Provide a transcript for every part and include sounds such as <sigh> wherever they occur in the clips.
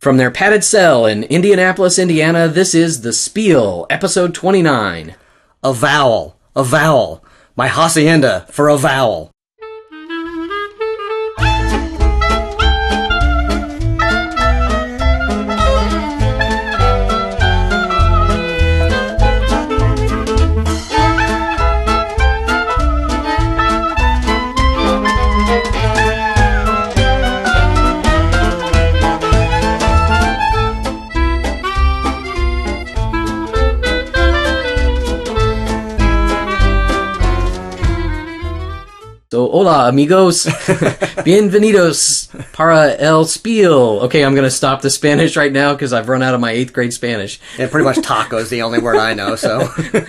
From their padded cell in Indianapolis, Indiana, this is The Spiel, episode 29. A vowel, a vowel. My hacienda for a vowel. So, hola, amigos. <laughs> Bienvenidos para el Spiel. Okay, I'm going to stop the Spanish right now because I've run out of my eighth grade Spanish. And pretty much taco is the only word I know, so.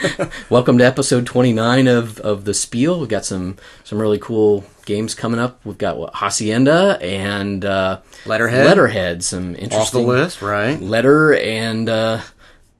<laughs> Welcome to episode 29 of, of the Spiel. We've got some, some really cool games coming up. We've got what, Hacienda and uh, Letterhead. Letterhead. Some interesting. Off the list, right? letter and uh,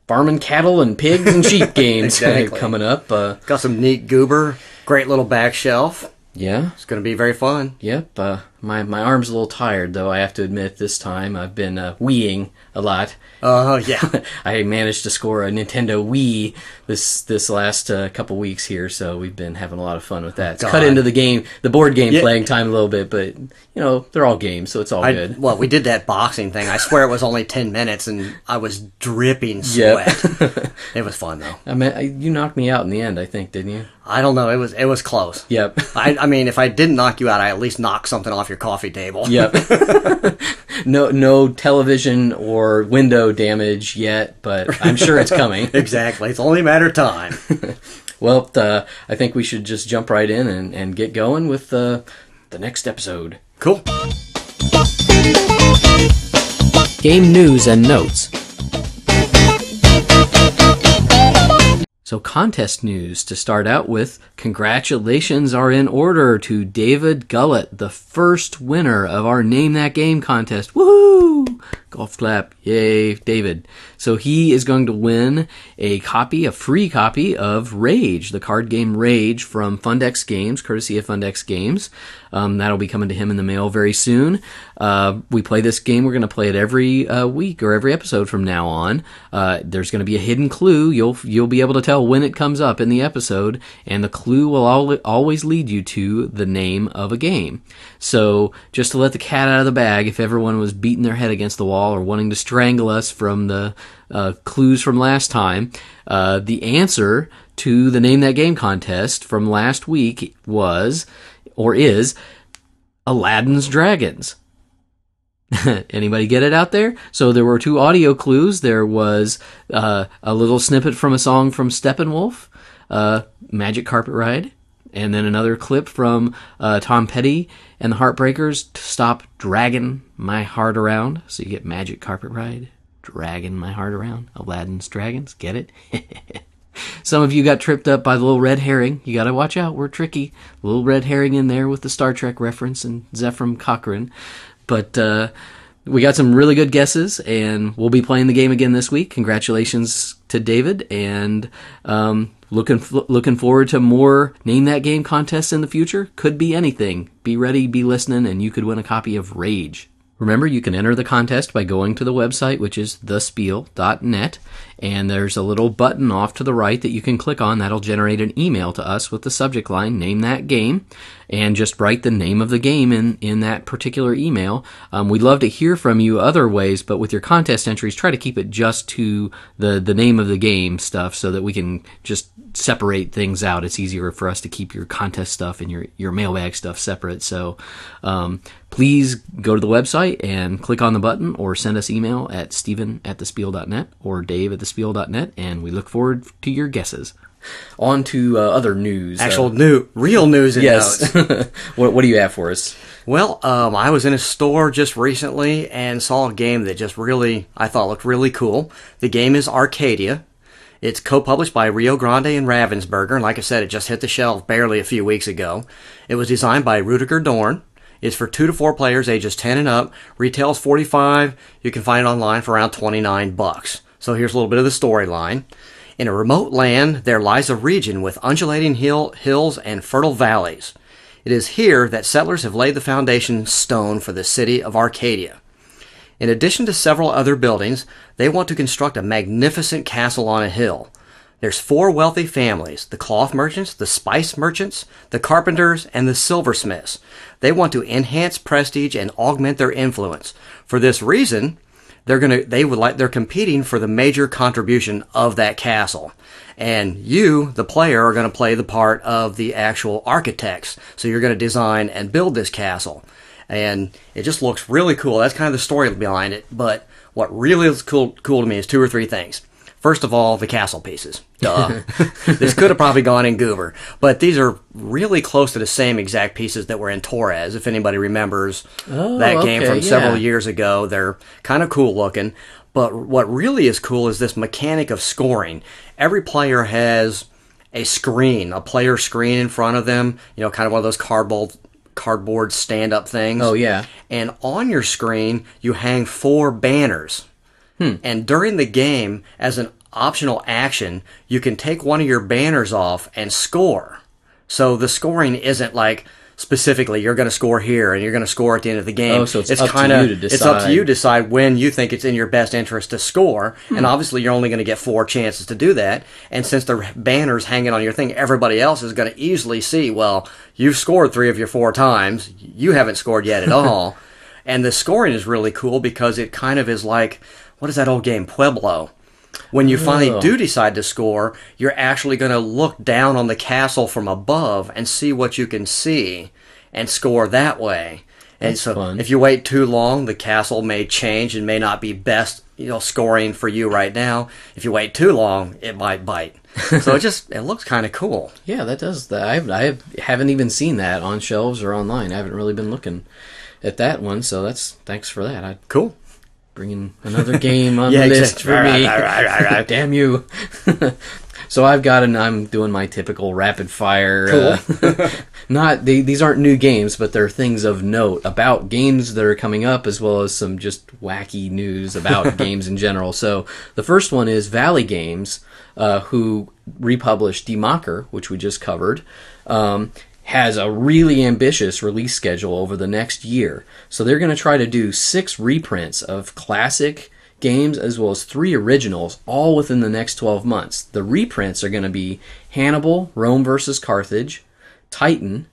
farming cattle and pigs and sheep <laughs> games Exactly. coming up. Uh, Got some neat goober. Great little back shelf. Yeah, It's going to be very fun. Yep. Uh, my my arm's a little tired though. I have to admit this time I've been uh, weeing a lot. Uh, yeah. <laughs> I managed to score a Nintendo Wii this this last uh, couple weeks here, so we've been having a lot of fun with that. It's cut into the game, the board game Yeah. playing time a little bit, but you know they're all games, so it's all I, good. well, we did that boxing thing. I swear it was only 10 minutes and I was dripping Yep. sweat. <laughs> it was fun though. I mean, I, you knocked me out in the end, I think, didn't you? I don't know. It was, it was close. Yep. I, I mean, if I didn't knock you out, I at least knocked something off your coffee table. Yep. <laughs> no no television or window damage yet, but I'm sure it's coming. <laughs> exactly. It's only a matter of time. <laughs> Well, uh, I think we should just jump right in and, and get going with uh, the next episode. Cool. Game news and notes. So, contest news to start out with. Congratulations are in order to David Gullett, the first winner of our Name That Game contest. Woohoo! Golf clap. Yay, David. So, he is going to win a copy, a free copy of Rage, the card game Rage from Fundex Games, courtesy of Fundex Games. Um, that'll be coming to him in the mail very soon. Uh, we play this game. We're going to play it every uh, week or every episode from now on. Uh, there's going to be a hidden clue. You'll you'll be able to tell when it comes up in the episode, and the clue will al- always lead you to the name of a game. So just to let the cat out of the bag, if everyone was beating their head against the wall or wanting to strangle us from the uh, clues from last time, uh, the answer to the name that game contest from last week was or is Aladdin's Dragons. <laughs> Anybody get it out there? So there were two audio clues. There was uh, a little snippet from a song from Steppenwolf, uh, "Magic Carpet Ride," and then another clip from uh, Tom Petty and the Heartbreakers, "Stop Dragging My Heart Around." So you get "Magic Carpet Ride," "Dragging My Heart Around," Aladdin's Dragons. Get it? <laughs> Some of you got tripped up by the little red herring. You got to watch out. We're tricky. Little red herring in there with the Star Trek reference and Zefram Cochrane. But uh, we got some really good guesses, and we'll be playing the game again this week. Congratulations to David, and um, looking looking forward to more name that game contests in the future. Could be anything. Be ready, be listening, and you could win a copy of Rage. Remember, you can enter the contest by going to the website, which is thespiel.net, and there's a little button off to the right that you can click on. That'll generate an email to us with the subject line, name that game, and just write the name of the game in, in that particular email. Um, we'd love to hear from you other ways, but with your contest entries, try to keep it just to the, the name of the game stuff so that we can just separate things out. It's easier for us to keep your contest stuff and your, your mailbag stuff separate. So um, please go to the website and click on the button or send us email at stephen at thespiel.net or dave at thespiel.net, and we look forward to your guesses. On to uh, other news. Actual Uh, new, real news and yes. <laughs> what, what do you have for us? Well, um, I was in a store just recently and saw a game that just really, I thought looked really cool. The game is Arcadia. It's co-published by Rio Grande and Ravensburger. And like I said, it just hit the shelf barely a few weeks ago. It was designed by Rudiger Dorn. It's for two to four players, ages 10 and up. Retails 45. You can find it online for around 29 bucks. So here's a little bit of the storyline. In a remote land, there lies a region with undulating hill, hills and fertile valleys. It is here that settlers have laid the foundation stone for the city of Arcadia. In addition to several other buildings, they want to construct a magnificent castle on a hill. There's four wealthy families the cloth merchants, the spice merchants, the carpenters, and the silversmiths. They want to enhance prestige and augment their influence. For this reason, they're gonna they would like they're competing for the major contribution of that castle. And you, the player, are gonna play the part of the actual architects. So you're gonna design and build this castle. And it just looks really cool. That's kind of the story behind it. But what really is cool cool to me is two or three things. First of all, the castle pieces. Duh. <laughs> <laughs> this could have probably gone in Goober, but these are really close to the same exact pieces that were in Torres. If anybody remembers Oh, that game okay, from several years ago, they're kind of cool looking. But what really is cool is this mechanic of scoring. Every player has a screen, a player screen in front of them. You know, kind of one of those cardboard cardboard stand up things. Oh, yeah. And on your screen, you hang four banners. And during the game, as an optional action, you can take one of your banners off and score. So the scoring isn't like specifically you're going to score here and you're going to score at the end of the game. Oh, so it's up to kinda- you to It's up to you to decide. decide when you think it's in your best interest to score. Hmm. And obviously, you're only going to get four chances to do that. And since the banner's hanging on your thing, everybody else is going to easily see, well, you've scored three of your four times. You haven't scored yet at <laughs> all. and the scoring is really cool because it kind of is like, what is that old game, Pueblo? When you finally Oh. do decide to score, you're actually going to look down on the castle from above and see what you can see and score that way. And That's so fun. if you wait too long, the castle may change and may not be best, you know, scoring for you right now. If you wait too long, it might bite. so it <laughs> just it looks kind of cool. Yeah, that does. That I I haven't even seen that on shelves or online. I haven't really been looking at that one. So that's thanks for that. I Cool. Bringing another game on <laughs> Yeah, the list exact- for me. Damn you. <laughs> so I've got an. I'm doing my typical rapid fire. uh, <laughs> not they, these aren't new games, but they're things of note about games that are coming up, as well as some just wacky news about games in general. So the first one is Valley Games, uh, who republished Die Macher, which we just covered. Um, has a really ambitious release schedule over the next year. So they're going to try to do six reprints of classic games as well as three originals all within the next 12 months. The reprints are going to be Hannibal, Rome versus Carthage, Titan,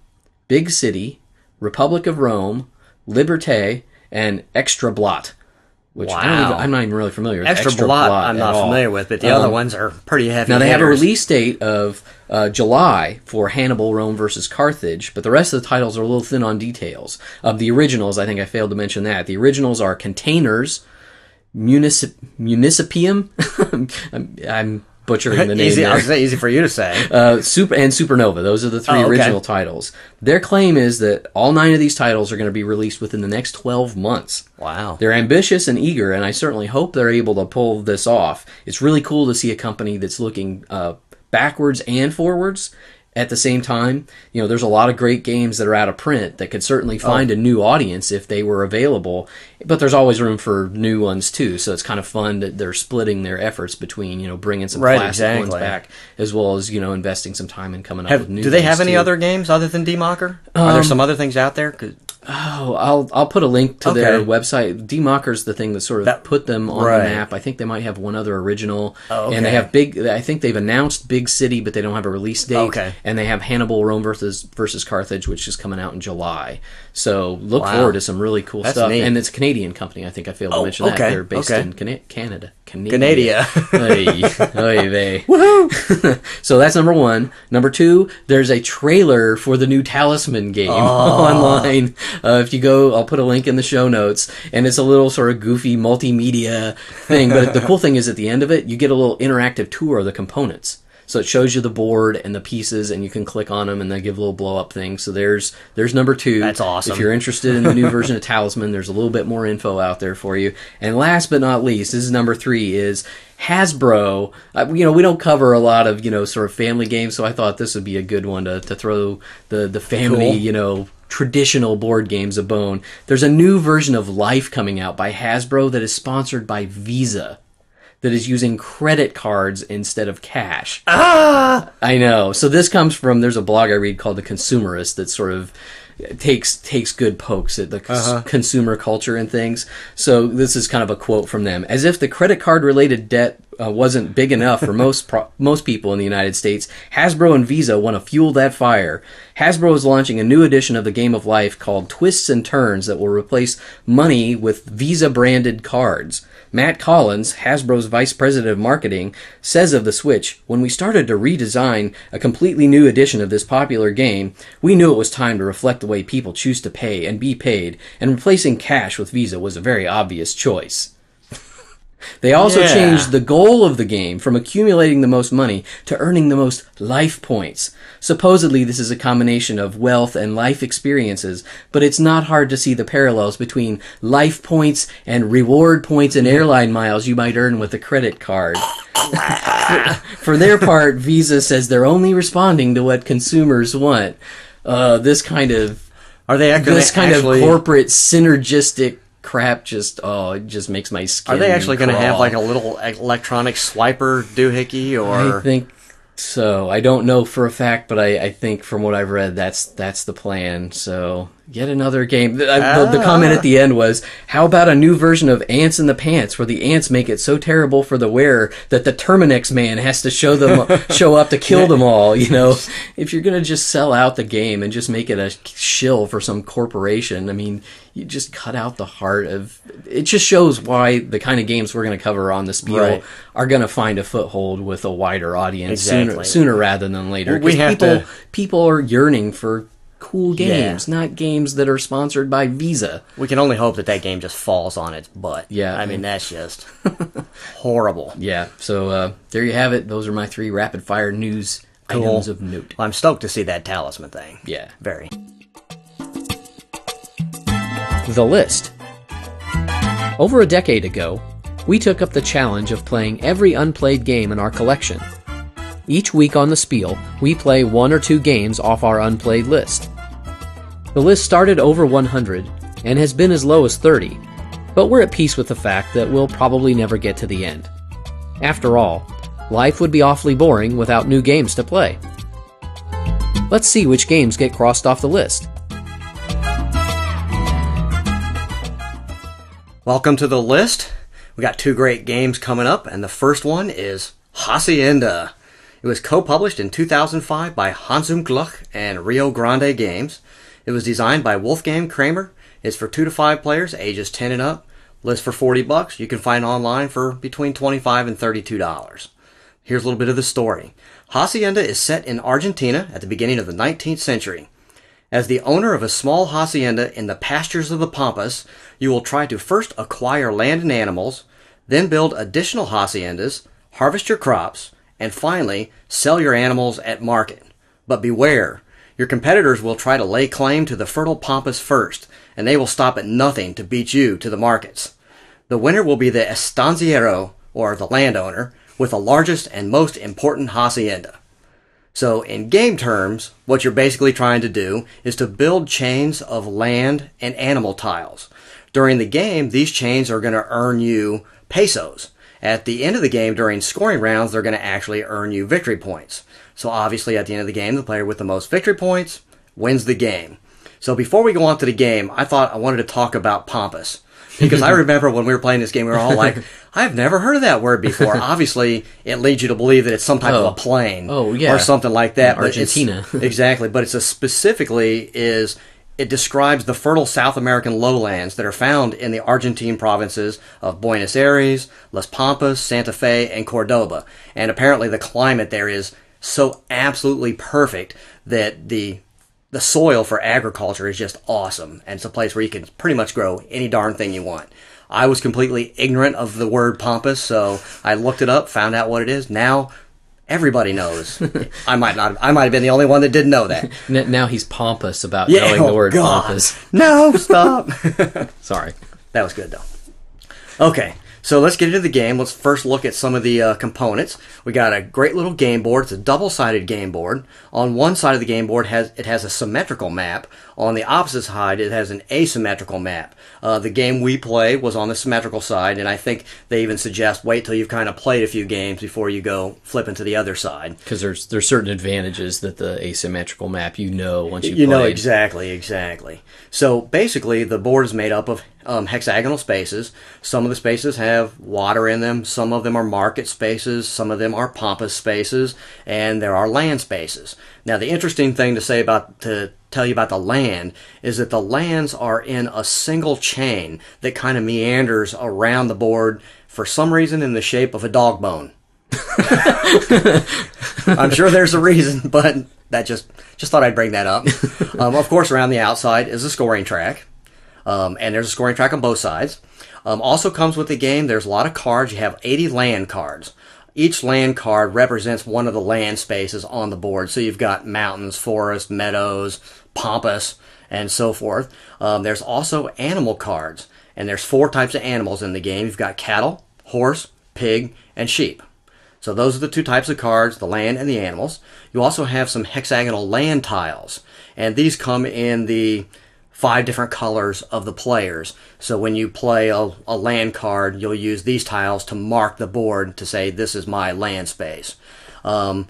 Big City, Republic of Rome, Liberté, and Extra Blot. Which I don't Wow. even, I'm not even really familiar with. Extra, blot, I'm not all. familiar with, but the Um, other ones are pretty heavy. now they have a release date of uh, July for Hannibal, Rome versus Carthage, but the rest of the titles are a little thin on details. Of the originals, I think I failed to mention that the originals are Containers, Municip- Municipium. <laughs> I'm, I'm butchering <laughs> the name easy. I was say easy for you to say. <laughs> Uh, Super and Supernova. Those are the three Oh, okay. original titles. Their claim is that all nine of these titles are going to be released within the next 12 months. Wow. They're ambitious and eager, and I certainly hope they're able to pull this off. It's really cool to see a company that's looking uh, backwards and forwards at the same time. You know, there's a lot of great games that are out of print that could certainly Oh. find a new audience if they were available, but there's always room for new ones too. So it's kind of fun that they're splitting their efforts between you know bringing some Right, classic ones back as well as you know investing some time in coming up Have, with new. do they have any too. other games other than Die Macher? Are there um, some other things out there? 'Cause- Oh, I'll I'll put a link to their Okay. website. Die Macher's the thing that sort of That- put them on right. the map. I think they might have one other original, Oh, and they have big. I think they've announced Big City, but they don't have a release date. Okay. and they have Hannibal, Rome versus versus Carthage, which is coming out in July. So look Wow. forward to some really cool That's stuff. neat. And it's a Canadian company. I think I failed to Oh, mention that they're based okay. in Canada. Canada. Canada. Oy, <laughs> oy vey. <laughs> <laughs> so that's number one. Number two, there's a trailer for the new Talisman game online. Uh, if you go, I'll put a link in the show notes, and it's a little sort of goofy multimedia thing. But the cool thing is, at the end of it, you get a little interactive tour of the components. So it shows you the board and the pieces, and you can click on them, and they give little blow up things. So there's there's number two. That's awesome. If you're interested in the new version of Talisman, there's a little bit more info out there for you. And last but not least, this is number three is Hasbro. Uh, you know, we don't cover a lot of you know sort of family games, so I thought this would be a good one to to throw the the family Cool. you know traditional board games a bone. There's a new version of Life coming out by Hasbro that is sponsored by Visa. That is using credit cards instead of cash. ah, I know. So this comes from there's a blog I read called The Consumerist that sort of takes takes good pokes at the Uh-huh. consumer culture and things. So this is kind of a quote from them: "As if the credit card related debt uh, wasn't big enough for most pro- <laughs> most people in the United States, Hasbro and Visa want to fuel that fire. Hasbro is launching a new edition of the Game of Life called Twists and Turns that will replace money with Visa branded cards." Matt Collins, Hasbro's vice president of marketing, says of the Switch, When we started to redesign a completely new edition of this popular game, we knew it was time to reflect the way people choose to pay and be paid, and replacing cash with Visa was a very obvious choice. They also Yeah. changed the goal of the game from accumulating the most money to earning the most life points. Supposedly, this is a combination of wealth and life experiences, but it's not hard to see the parallels between life points and reward points and airline miles you might earn with a credit card. <laughs> For their part, Visa says they're only responding to what consumers want. Uh, this kind of Are they actually? this kind actually, of corporate synergistic crap just oh it just makes my skin. Are they actually going to have like a little electronic swiper doohickey or? I think so. I don't know for a fact, but I, I think from what I've read, that's that's the plan. So yet another game. The, I- the, the comment at the end was, "How about a new version of Ants in the Pants, where the ants make it so terrible for the wearer that the Terminix man has to show them <laughs> show up to kill them all?" You know, if you're gonna just sell out the game and just make it a shill for some corporation, I mean, you just cut out the heart of. It just shows why the kind of games we're gonna cover on the spiel Right. are going to find a foothold with a wider audience sooner, Exactly. sooner rather than later. Well, we have people to- people are yearning for cool games, not games that are sponsored by Visa. We can only hope that that game just falls on its butt. Yeah. I mean that's just <laughs> horrible. Yeah, so uh, there you have it. Those are my three rapid fire news Cool. items of note. I'm stoked to see that talisman thing. Yeah. Very. The list. Over a decade ago, we took up the challenge of playing every unplayed game in our collection. Each week on the Spiel, we play one or two games off our unplayed list. The list started over 100 and has been as low as 30, but we're at peace with the fact that we'll probably never get to the end. After all, life would be awfully boring without new games to play. Let's see which games get crossed off the list. Welcome to the list. We got two great games coming up, and the first one is Hacienda. It was co-published in 2005 by Hans im Glück and Rio Grande Games. It was designed by Wolfgang Kramer. It's for two to five players, ages 10 and up. List for 40 bucks. You can find online for between 25 and 32 dollars. Here's a little bit of the story. Hacienda is set in Argentina at the beginning of the 19th century. As the owner of a small hacienda in the pastures of the Pampas, you will try to first acquire land and animals, then build additional haciendas, harvest your crops, and finally sell your animals at market. But beware, your competitors will try to lay claim to the fertile Pampas first, and they will stop at nothing to beat you to the markets. The winner will be the estanciero, or the landowner, with the largest and most important hacienda. So, in game terms, what you're basically trying to do is to build chains of land and animal tiles. During the game, these chains are going to earn you pesos. At the end of the game, during scoring rounds, they're going to actually earn you victory points. So, obviously, at the end of the game, the player with the most victory points wins the game. So, before we go on to the game, I thought I wanted to talk about pompous Because I <laughs> remember when we were playing this game, we were all like, I've never heard of that word before. <laughs> Obviously, it leads you to believe that it's some type Oh. of a plane Oh, yeah. or something like that. In but Argentina. <laughs> exactly, but it's a specifically is it describes the fertile South American lowlands that are found in the Argentine provinces of Buenos Aires, Las Pampas, Santa Fe, and Cordoba. And apparently the climate there is so absolutely perfect that the the soil for agriculture is just awesome and it's a place where you can pretty much grow any darn thing you want. I was completely ignorant of the word pampas, so I looked it up, found out what it is. Now everybody knows. I might not I might have been the only one that didn't know that. <laughs> Now he's pompous about Yeah, knowing the oh, word God. pompous. No, stop. <laughs> <laughs> Sorry. that was good though. Okay. So let's get into the game. Let's first look at some of the uh, components. We got a great little game board. It's a double-sided game board. On one side of the game board has it has a symmetrical map. On the opposite side, it has an asymmetrical map. Uh, the game we play was on the symmetrical side, and I think they even suggest wait till you've kind of played a few games before you go flipping to the other side. Because there's there's certain advantages that the asymmetrical map you know once you You know exactly, exactly. So basically, the board is made up of um, hexagonal spaces. Some of the spaces have water in them. Some of them are market spaces. Some of them are pampas spaces, and there are land spaces. Now, the interesting thing to say about to tell you about the land is that the lands are in a single chain that kind of meanders around the board for some reason in the shape of a dog bone. <laughs> I'm sure there's a reason, but that just just thought I'd bring that up. <laughs> um, of course, around the outside is a scoring track, um, and there's a scoring track on both sides. Um, also comes with the game. There's a lot of cards. You have 80 land cards. Each land card represents one of the land spaces on the board. So you've got mountains, forests, meadows, pampas, and so forth. Um, there's also animal cards, and there's four types of animals in the game. You've got cattle, horse, pig, and sheep. So those are the two types of cards, the land and the animals. You also have some hexagonal land tiles, and these come in the five different colors of the players. So when you play a, a land card, you'll use these tiles to mark the board to say this is my land space. Um,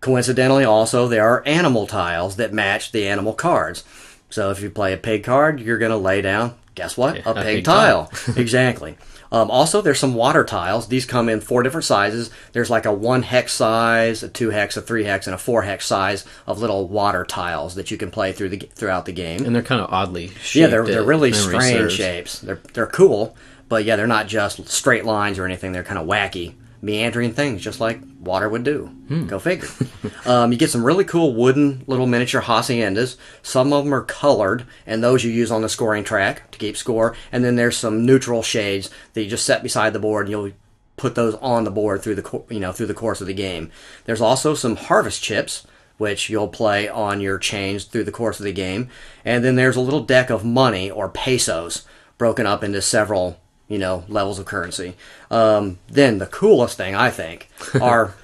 coincidentally, also there are animal tiles that match the animal cards. So if you play a pig card, you're going to lay down. Guess what? a, a pig, pig tile. <laughs> exactly. Um, also, there's some water tiles. These come in four different sizes. There's like a one hex size, a two hex, a three hex, and a four hex size of little water tiles that you can play through the throughout the game. and they're kind of oddly shaped. yeah, they're they're really strange serves. shapes. They're they're cool, but yeah, they're not just straight lines or anything. They're kind of wacky, meandering things, just like water would do. Hmm. Go figure. <laughs> um, you get some really cool wooden little miniature haciendas. Some of them are colored, and those you use on the scoring track to keep score. And then there's some neutral shades that you just set beside the board, and you'll put those on the board through the co- you know through the course of the game. There's also some harvest chips which you'll play on your chains through the course of the game. And then there's a little deck of money or pesos broken up into several, you know, levels of currency. Um, then the coolest thing I think <laughs> are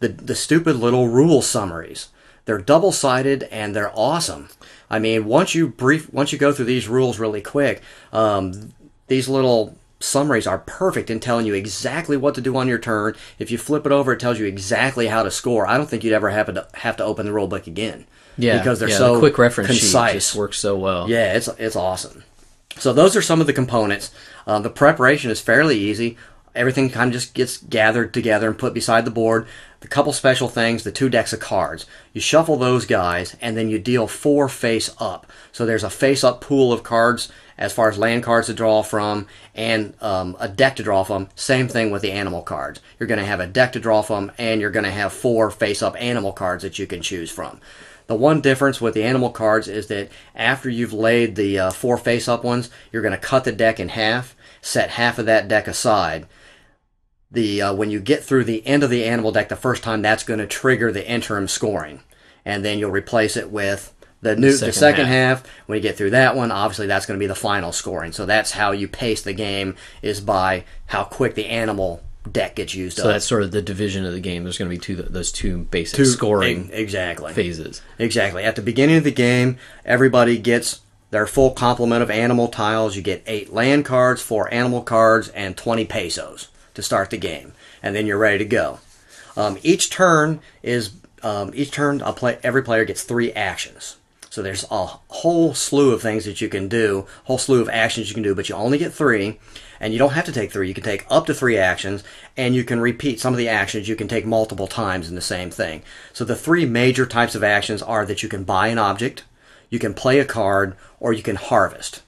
the the stupid little rule summaries. They're double sided and they're awesome. I mean, once you brief, once you go through these rules really quick, um, these little summaries are perfect in telling you exactly what to do on your turn. If you flip it over, it tells you exactly how to score. I don't think you'd ever have to have to open the rule book again. Yeah, because they're yeah, so the quick reference concise. sheet just works so well. Yeah, it's it's awesome. So those are some of the components. Uh, the preparation is fairly easy. Everything kind of just gets gathered together and put beside the board. The couple special things, the two decks of cards. You shuffle those guys, and then you deal four face up. So there's a face up pool of cards as far as land cards to draw from, and um, a deck to draw from. Same thing with the animal cards. You're going to have a deck to draw from, and you're going to have four face up animal cards that you can choose from. The one difference with the animal cards is that after you've laid the uh, four face up ones, you're going to cut the deck in half, set half of that deck aside. The uh, when you get through the end of the animal deck the first time, that's going to trigger the interim scoring, and then you'll replace it with the new the second second half. half. When you get through that one, obviously that's going to be the final scoring. So that's how you pace the game is by how quick the animal deck gets used up. So up. that's sort of the division of the game. There's going to be two those two basic Two- scoring e- exactly phases. Exactly. At the beginning of the game, everybody gets their full complement of animal tiles. You get eight land cards, four animal cards, and 20 pesos to start the game. And then you're ready to go. Um, each turn is um, each turn a play, every player gets three actions. So there's a whole slew of things that you can do, whole slew of actions you can do, but you only get three. And you don't have to take three. You can take up to three actions, and you can repeat some of the actions. You can take multiple times in the same thing. So the three major types of actions are that you can buy an object, you can play a card, or you can harvest.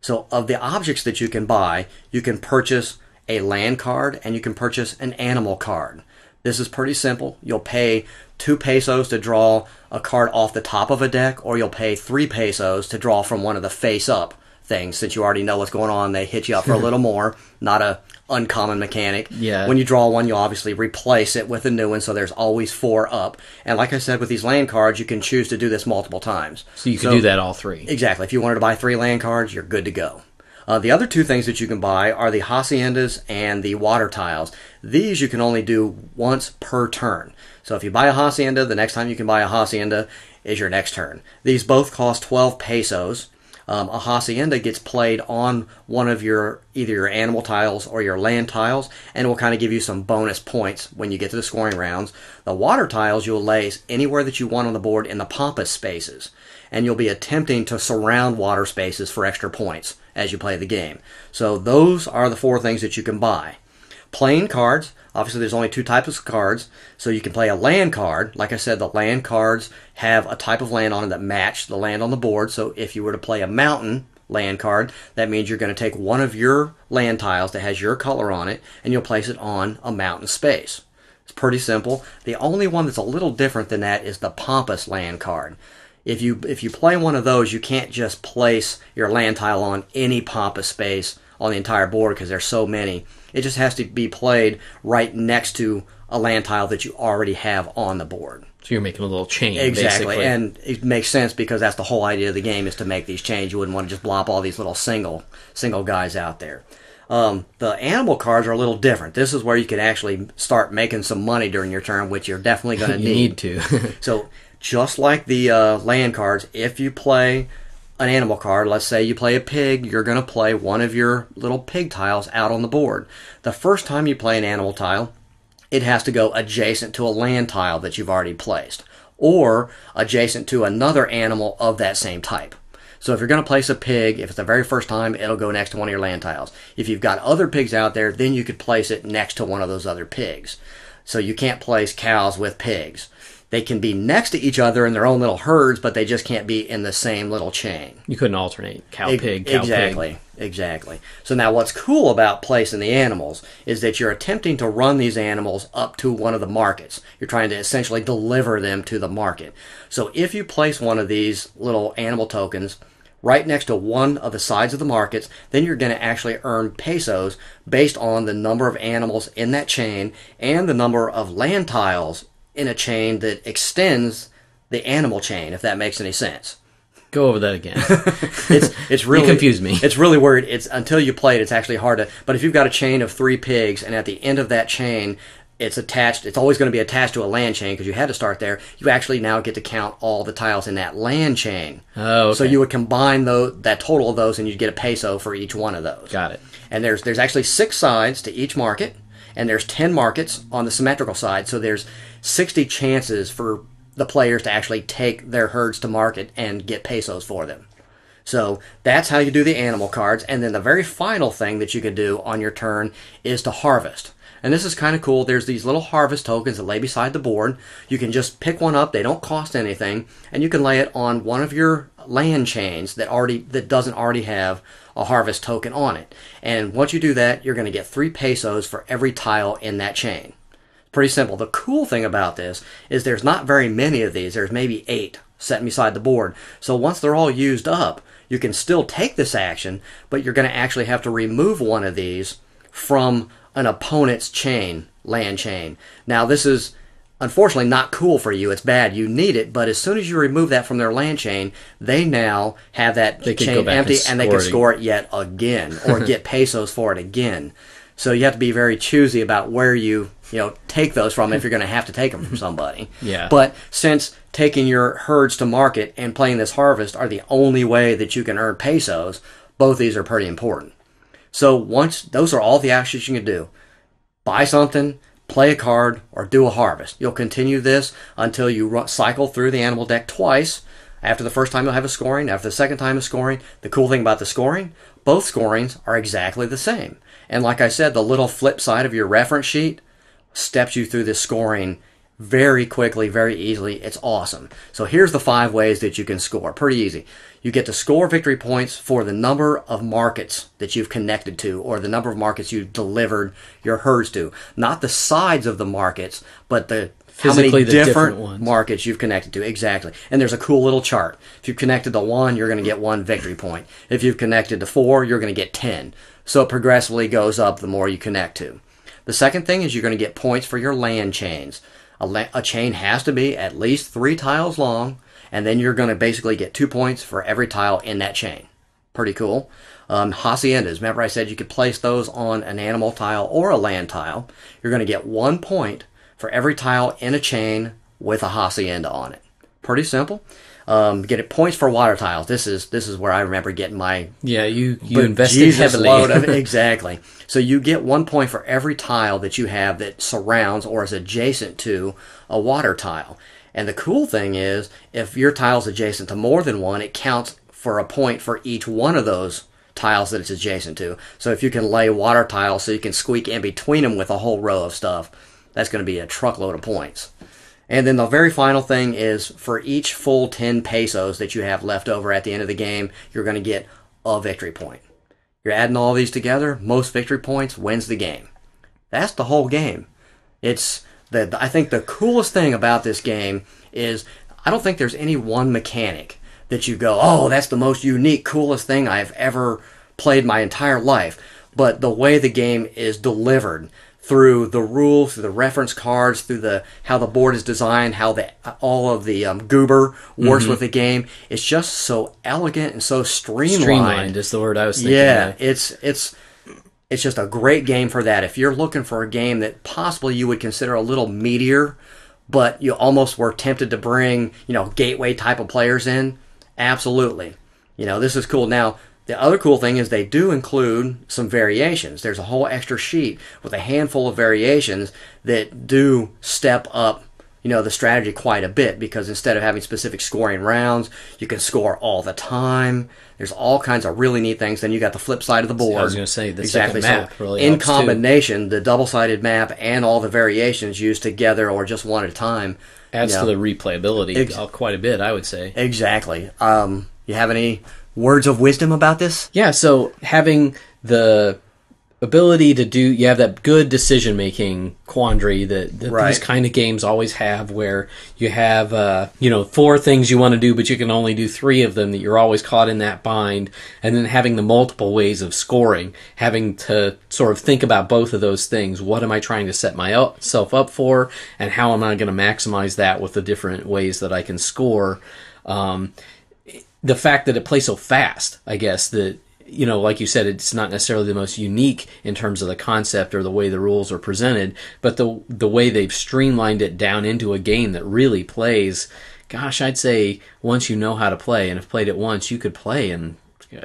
So of the objects that you can buy, you can purchase a land card and you can purchase an animal card. This is pretty simple. You'll pay two pesos to draw a card off the top of a deck, or you'll pay three pesos to draw from one of the face up things. Since you already know what's going on, they hit you up for a <laughs> little more. Not a uncommon mechanic. Yeah. When you draw one, you'll obviously replace it with a new one, so there's always four up. And like I said, with these land cards, you can choose to do this multiple times. So you can do that all three. Exactly. If you wanted to buy three land cards, you're good to go. Uh, the other two things that you can buy are the haciendas and the water tiles. These you can only do once per turn. So if you buy a hacienda, the next time you can buy a hacienda is your next turn. These both cost 12 pesos. Um, a hacienda gets played on one of your either your animal tiles or your land tiles, and will kind of give you some bonus points when you get to the scoring rounds. The water tiles you'll lay anywhere that you want on the board in the pampas spaces, and you'll be attempting to surround water spaces for extra points as you play the game. So those are the four things that you can buy. Playing cards. Obviously, there's only two types of cards. So you can play a land card. Like I said, the land cards have a type of land on it that match the land on the board. So if you were to play a mountain land card, that means you're going to take one of your land tiles that has your color on it and you'll place it on a mountain space. It's pretty simple. The only one that's a little different than that is the pompous land card. If you if you play one of those, you can't just place your land tile on any pompous space on the entire board because there's so many. It just has to be played right next to a land tile that you already have on the board. So you're making a little chain, Exactly, basically. and it makes sense because that's the whole idea of the game is to make these chains. You wouldn't want to just blop all these little single single guys out there. Um, the animal cards are a little different. This is where you can actually start making some money during your turn, which you're definitely <laughs> going to you need to. <laughs> so just like the uh, land cards, if you play an animal card, let's say you play a pig, you're going to play one of your little pig tiles out on the board. The first time you play an animal tile, it has to go adjacent to a land tile that you've already placed, or adjacent to another animal of that same type. So if you're going to place a pig, if it's the very first time, it'll go next to one of your land tiles. If you've got other pigs out there, then you could place it next to one of those other pigs. So you can't place cows with pigs. They can be next to each other in their own little herds, but they just can't be in the same little chain. you couldn't alternate cow Ex- pig, cow exactly, pig. exactly. So now, what's cool about placing the animals is that you're attempting to run these animals up to one of the markets. You're trying to essentially deliver them to the market. So if you place one of these little animal tokens right next to one of the sides of the markets, then you're going to actually earn pesos based on the number of animals in that chain and the number of land tiles in a chain that extends the animal chain, if that makes any sense Go over that again. <laughs> it's it's really confused me. It's really weird. It's until you play it, it's actually hard to. But if you've got a chain of three pigs, and at the end of that chain, it's attached. It's always going to be attached to a land chain because you had to start there. You actually now get to count all the tiles in that land chain. Oh, So you would combine those, that total of those, and you'd get a peso for each one of those. Got it. And there's there's actually six sides to each market, and there's ten markets on the symmetrical side. So there's sixty chances for the players to actually take their herds to market and get pesos for them. So that's how you do the animal cards. And then the very final thing that you can do on your turn is to harvest. And this is kind of cool. There's these little harvest tokens that lay beside the board. You can just pick one up. They don't cost anything, and you can lay it on one of your land chains that already that doesn't already have a harvest token on it. And once you do that, you're going to get 3 pesos for every tile in that chain. Pretty simple. The cool thing about this is there's not very many of these. There's maybe 8 sitting beside the board. So once they're all used up, you can still take this action, but you're going to actually have to remove one of these from an opponent's chain, land chain. Now, this is unfortunately not cool for you. It's bad. You need it, but as soon as you remove that from their land chain, they now have that They chain empty and and they can score it yet again or <laughs> get pesos for it again. So you have to be very choosy about where you, you know, take those from if you're going to have to take them from <laughs> somebody. Yeah. But since taking your herds to market and playing this harvest are the only way that you can earn pesos, both these are pretty important. So once those are all the actions you can do. Buy something, play a card, or do a harvest. You'll continue this until you ru- cycle through the animal deck twice. After the first time, you'll have a scoring. After the second time of scoring, the cool thing about the scoring, both scorings are exactly the same. And like I said, the little flip side of your reference sheet steps you through this scoring very quickly, very easily. It's awesome. So here's the five ways that you can score. Pretty easy. You get to score victory points for the number of markets that you've connected to or the number of markets you've delivered your herds to. Not the sides of the markets, but the how many Physically different, different markets you've connected to. Exactly. And there's a cool little chart. If you've connected to one, you're going to get one victory point. If you've connected to four, you're going to get 10. So it progressively goes up the more you connect to. The second thing is you're going to get points for your land chains. A, la- a chain has to be at least three tiles long, and then you're going to basically get two points for every tile in that chain. Pretty cool. Um, haciendas. Remember, I said you could place those on an animal tile or a land tile. You're going to get one point for every tile in a chain with a hacienda on it. Pretty simple. Um, get it points for water tiles. This is this is where I remember getting my Yeah, you you invested Jesus heavily. load of- <laughs> exactly. So you get one point for every tile that you have that surrounds or is adjacent to a water tile. And the cool thing is, if your tile's adjacent to more than one, it counts for a point for each one of those tiles that it's adjacent to. So if you can lay water tiles so you can squeak in between them with a whole row of stuff, that's going to be a truckload of points. And then the very final thing is for each full 10 pesos that you have left over at the end of the game, you're going to get a victory point. You're adding all these together, most victory points wins the game. That's the whole game. It's the I think the coolest thing about this game is I don't think there's any one mechanic that you go, "Oh, that's the most unique, coolest thing I've ever played my entire life." But the way the game is delivered through the rules, through the reference cards, through the how the board is designed, how the all of the um, goober works with the game, it's just so elegant and so streamlined. Streamlined is the word I was thinking. Yeah, of. it's it's it's just a great game for that. If you're looking for a game that possibly you would consider a little meatier, but you almost were tempted to bring, you know, gateway type of players in, absolutely. You know, this is cool. Now, the other cool thing is they do include some variations. There's a whole extra sheet with a handful of variations that do step up you know the strategy quite a bit because instead of having specific scoring rounds, you can score all the time. There's all kinds of really neat things. Then you got the flip side of the board. I was gonna say, the exactly. second map so really in helps, too. combination, the double-sided map and all the variations used together or just one at a time adds you know, to the replayability Ex- uh, quite a bit, I would say. exactly. Um, you have any words of wisdom about this? Yeah, so having the ability to do you have that good decision making quandary that, that Right. these kind of games always have where you have uh, you know four things you want to do but you can only do three of them that you're always caught in that bind and then having the multiple ways of scoring having to sort of think about both of those things what am i trying to set myself up for and how am i going to maximize that with the different ways that i can score um, the fact that it plays so fast, I guess that you know, like you said, it's not necessarily the most unique in terms of the concept or the way the rules are presented, but the the way they've streamlined it down into a game that really plays. Gosh, I'd say once you know how to play and have played it once, you could play. And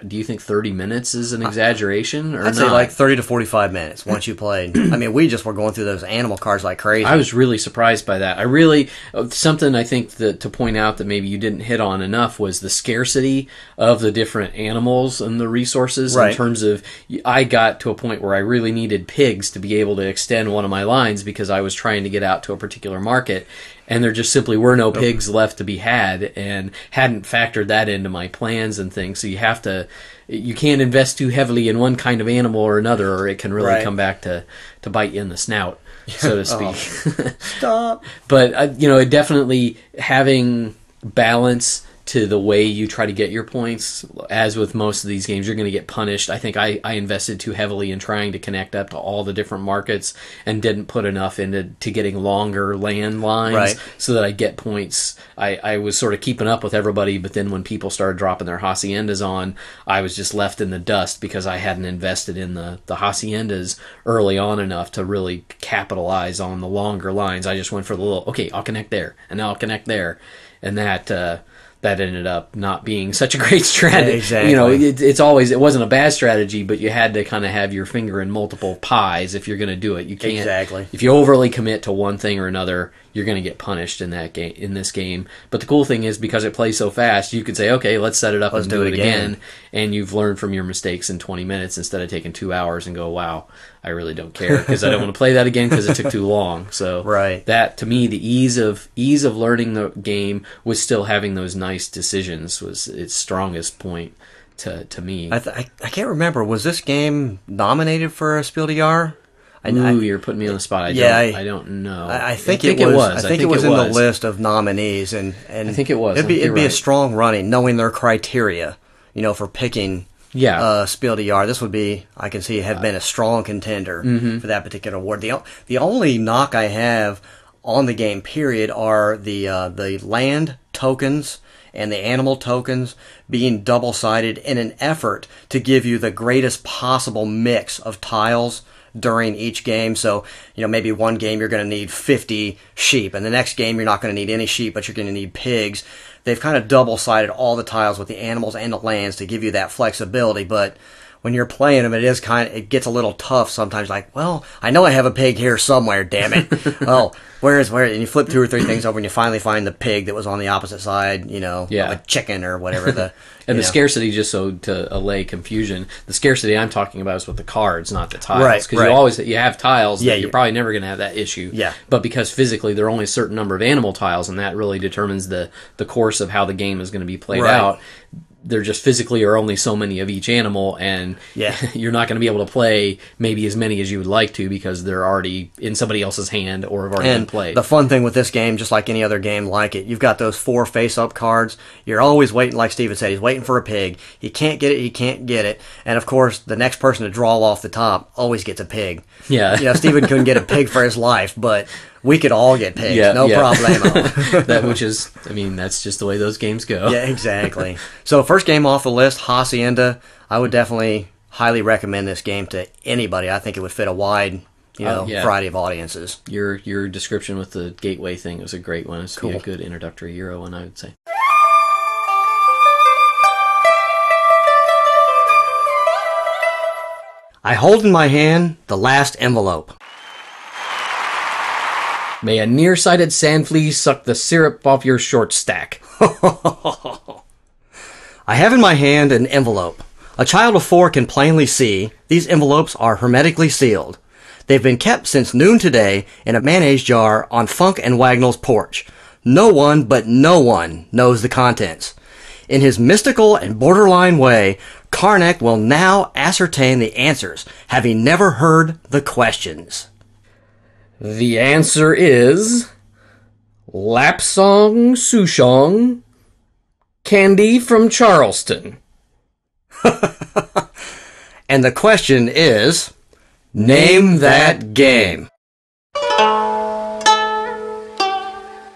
do you think thirty minutes is an exaggeration or I'd not? say like 30 to 45 minutes once you played. I mean, we just were going through those animal cards like crazy. I was really surprised by that. I really uh, something I think that to point out that maybe you didn't hit on enough was the scarcity of the different animals and the resources Right. in terms of I got to a point where I really needed pigs to be able to extend one of my lines because I was trying to get out to a particular market and there just simply were no pigs left to be had and hadn't factored that into my plans and things so you have to you can't invest too heavily in one kind of animal or another or it can really Right. come back to to bite you in the snout so to <laughs> speak <laughs> Stop. but uh, you know, it definitely having balance to the way you try to get your points. As with most of these games, you're going to get punished. I think I, I invested too heavily in trying to connect up to all the different markets and didn't put enough into to getting longer land lines Right. so that I get points. I, I was sort of keeping up with everybody, but then when people started dropping their haciendas on, I was just left in the dust because I hadn't invested in the, the haciendas early on enough to really capitalize on the longer lines. I just went for the little, okay, I'll connect there, and now I'll connect there. And that, uh, that ended up not being such a great <laughs> strategy. exactly. You know, it, it's always it wasn't a bad strategy, but you had to kind of have your finger in multiple pies if you're going to do it. You can't Exactly. if you overly commit to one thing or another, you're going to get punished in that game in this game. But the cool thing is because it plays so fast, you could say, okay, let's set it up Let's and do do, it again. again. and you've learned from your mistakes in 20 minutes instead of taking two hours and go, wow, I really don't care because I don't want to play that again because it took too long. <laughs> So Right. that to me, the ease of ease of learning the game was still having those nice decisions was its strongest point to to me. I, th- I, I can't remember. Was this game nominated for a Spiel des Jahres? I, Ooh, I, you're putting me on the spot. I Yeah, don't. I- I, don't know. I, I think, it, was, I think, it was in the list of nominees, and, and I think it was. It'd be it'd be a strong running, knowing their criteria, you know, for picking. Yeah. uh, Spiel des Jahres. This would be, I can see, have been a strong contender Mm-hmm. for that particular award. The the only knock I have on the game, period, are the uh, the land tokens and the animal tokens being double sided in an effort to give you the greatest possible mix of tiles during each game. So, you know, maybe one game you're going to need 50 sheep, and the next game you're not going to need any sheep, but you're going to need pigs. They've kind of double sided all the tiles with the animals and the lands to give you that flexibility, but when you're playing them, it is kind of, it gets a little tough sometimes. Like, well, I know I have a pig here somewhere, damn it. <laughs> oh, where is where? And you flip two or three things over and you finally find the pig that was on the opposite side, you know, Yeah. a chicken or whatever the. <laughs> And the know. scarcity, just so to allay confusion, the scarcity I'm talking about is with the cards, not the tiles. Right, Because right. you always you have tiles, Yeah, you're you- probably never going to have that issue. Yeah. But because physically there are only a certain number of animal tiles, and that really determines the the course of how the game is going to be played Right. out. There just physically are only so many of each animal, and Yeah. <laughs> you're not going to be able to play maybe as many as you would like to because they're already in somebody else's hand or have already been played. the fun thing with this game, just like any other game like it, you've got those four face-up cards. You're always waiting, like Steven said, he's waiting for a pig. He can't get it, he can't get it. And of course, the next person to draw off the top always gets a pig. Yeah. You know, Steven couldn't get a pig for his life, but we could all get pigs. Yeah, no yeah. problemo. <laughs> that which is, I mean, that's just the way those games go. yeah, exactly. So first game off the list, Hacienda. I would definitely highly recommend this game to anybody. I think it would fit a wide, you oh, know, Oh, yeah. variety of audiences. Your your description with the gateway thing was a great one. It's be a Cool. good introductory Euro one, I would say. I hold in my hand the last envelope. May a nearsighted sand flea suck the syrup off your short stack. <laughs> I have in my hand an envelope. A child of four can plainly see these envelopes are hermetically sealed. They've been kept since noon today in a mayonnaise jar on Funk and Wagnall's porch. No one but no one knows the contents. In his mystical and borderline way, Karnak will now ascertain the answers, having never heard the questions. The answer is Lapsang Souchong Candy from Charleston. <laughs> And the question is, name that game.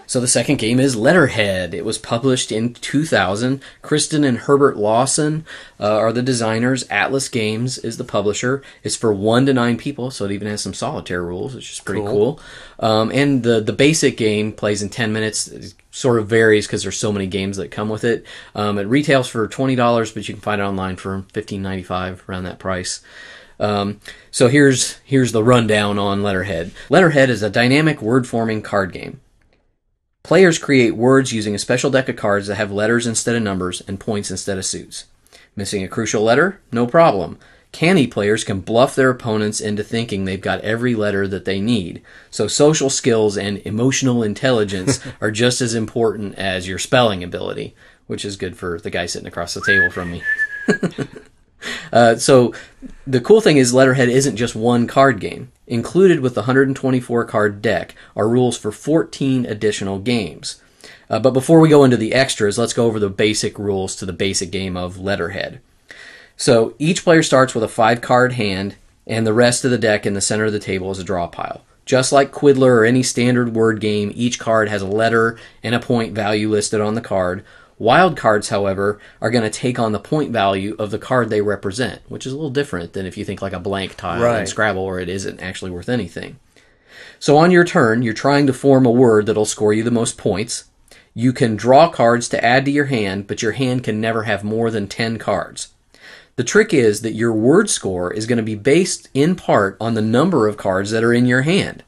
So the second game is Letterhead. It was published in 2000. Kristen and Herbert Lawson uh, are the designers. Atlas Games is the publisher. It's for one to nine people, so it even has some solitaire rules, which is pretty cool. Um, and the the basic game plays in 10 minutes. It sort of varies because there's so many games that come with it. Um, it retails for twenty dollars, but you can find it online for fifteen ninety five around that price. Um, so here's here's the rundown on Letterhead. Letterhead is a dynamic word forming card game. Players create words using a special deck of cards that have letters instead of numbers and points instead of suits. Missing a crucial letter? No problem. Canny players can bluff their opponents into thinking they've got every letter that they need. So social skills and emotional intelligence <laughs> are just as important as your spelling ability, which is good for the guy sitting across the table from me. <laughs> Uh, so the cool thing is Letterhead isn't just one card game. Included with the 124 card deck are rules for 14 additional games. Uh, but before we go into the extras, let's go over the basic rules to the basic game of Letterhead. So each player starts with a five card hand, and the rest of the deck in the center of the table is a draw pile. Just like Quiddler or any standard word game, each card has a letter and a point value listed on the card. Wild cards, however, are going to take on the point value of the card they represent, which is a little different than if you think like a blank tile in Scrabble where it isn't actually worth anything. So on your turn, you're trying to form a word that'll score you the most points. You can draw cards to add to your hand, but your hand can never have more than 10 cards. The trick is that your word score is going to be based in part on the number of cards that are in your hand.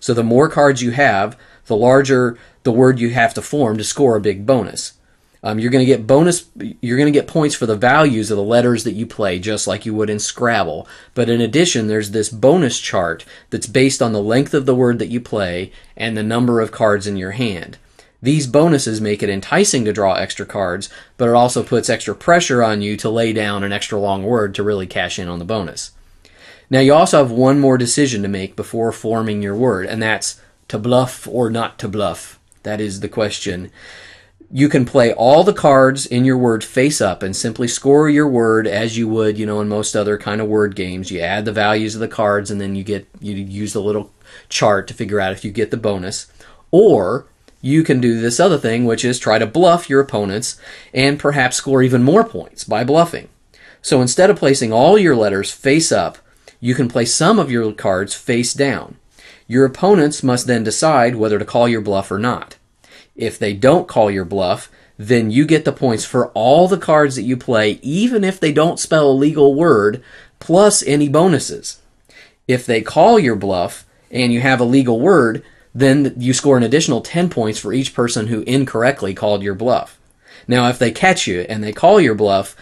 So the more cards you have, the larger the word you have to form to score a big bonus. Um, you're going to get bonus. You're going to get points for the values of the letters that you play, just like you would in Scrabble. But in addition, there's this bonus chart that's based on the length of the word that you play and the number of cards in your hand. These bonuses make it enticing to draw extra cards, but it also puts extra pressure on you to lay down an extra long word to really cash in on the bonus. Now, you also have one more decision to make before forming your word, and that's to bluff or not to bluff. That is the question. You can play all the cards in your word face up and simply score your word as you would, you know, in most other kind of word games. You add the values of the cards and then you get you use the little chart to figure out if you get the bonus. Or you can do this other thing, which is try to bluff your opponents and perhaps score even more points by bluffing. So instead of placing all your letters face up, you can place some of your cards face down. Your opponents must then decide whether to call your bluff or not. If they don't call your bluff, then you get the points for all the cards that you play, even if they don't spell a legal word, plus any bonuses. If they call your bluff and you have a legal word, then you score an additional 10 points for each person who incorrectly called your bluff. Now, if they catch you and they call your bluff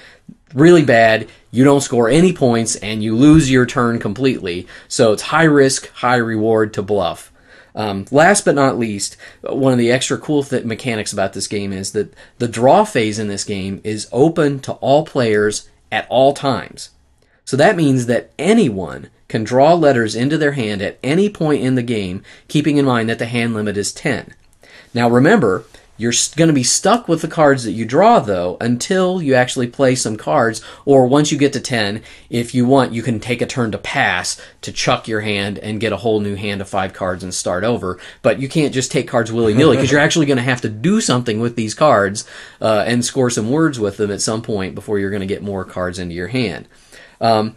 really bad, you don't score any points and you lose your turn completely. So it's high risk, high reward to bluff. Um, last but not least, one of the extra cool th- mechanics about this game is that the draw phase in this game is open to all players at all times. So that means that anyone can draw letters into their hand at any point in the game, keeping in mind that the hand limit is 10. Now remember, you're going to be stuck with the cards that you draw, though, until you actually play some cards. Or once you get to 10, if you want, you can take a turn to pass to chuck your hand and get a whole new hand of five cards and start over. But you can't just take cards willy nilly because you're actually going to have to do something with these cards uh, and score some words with them at some point before you're going to get more cards into your hand. Um,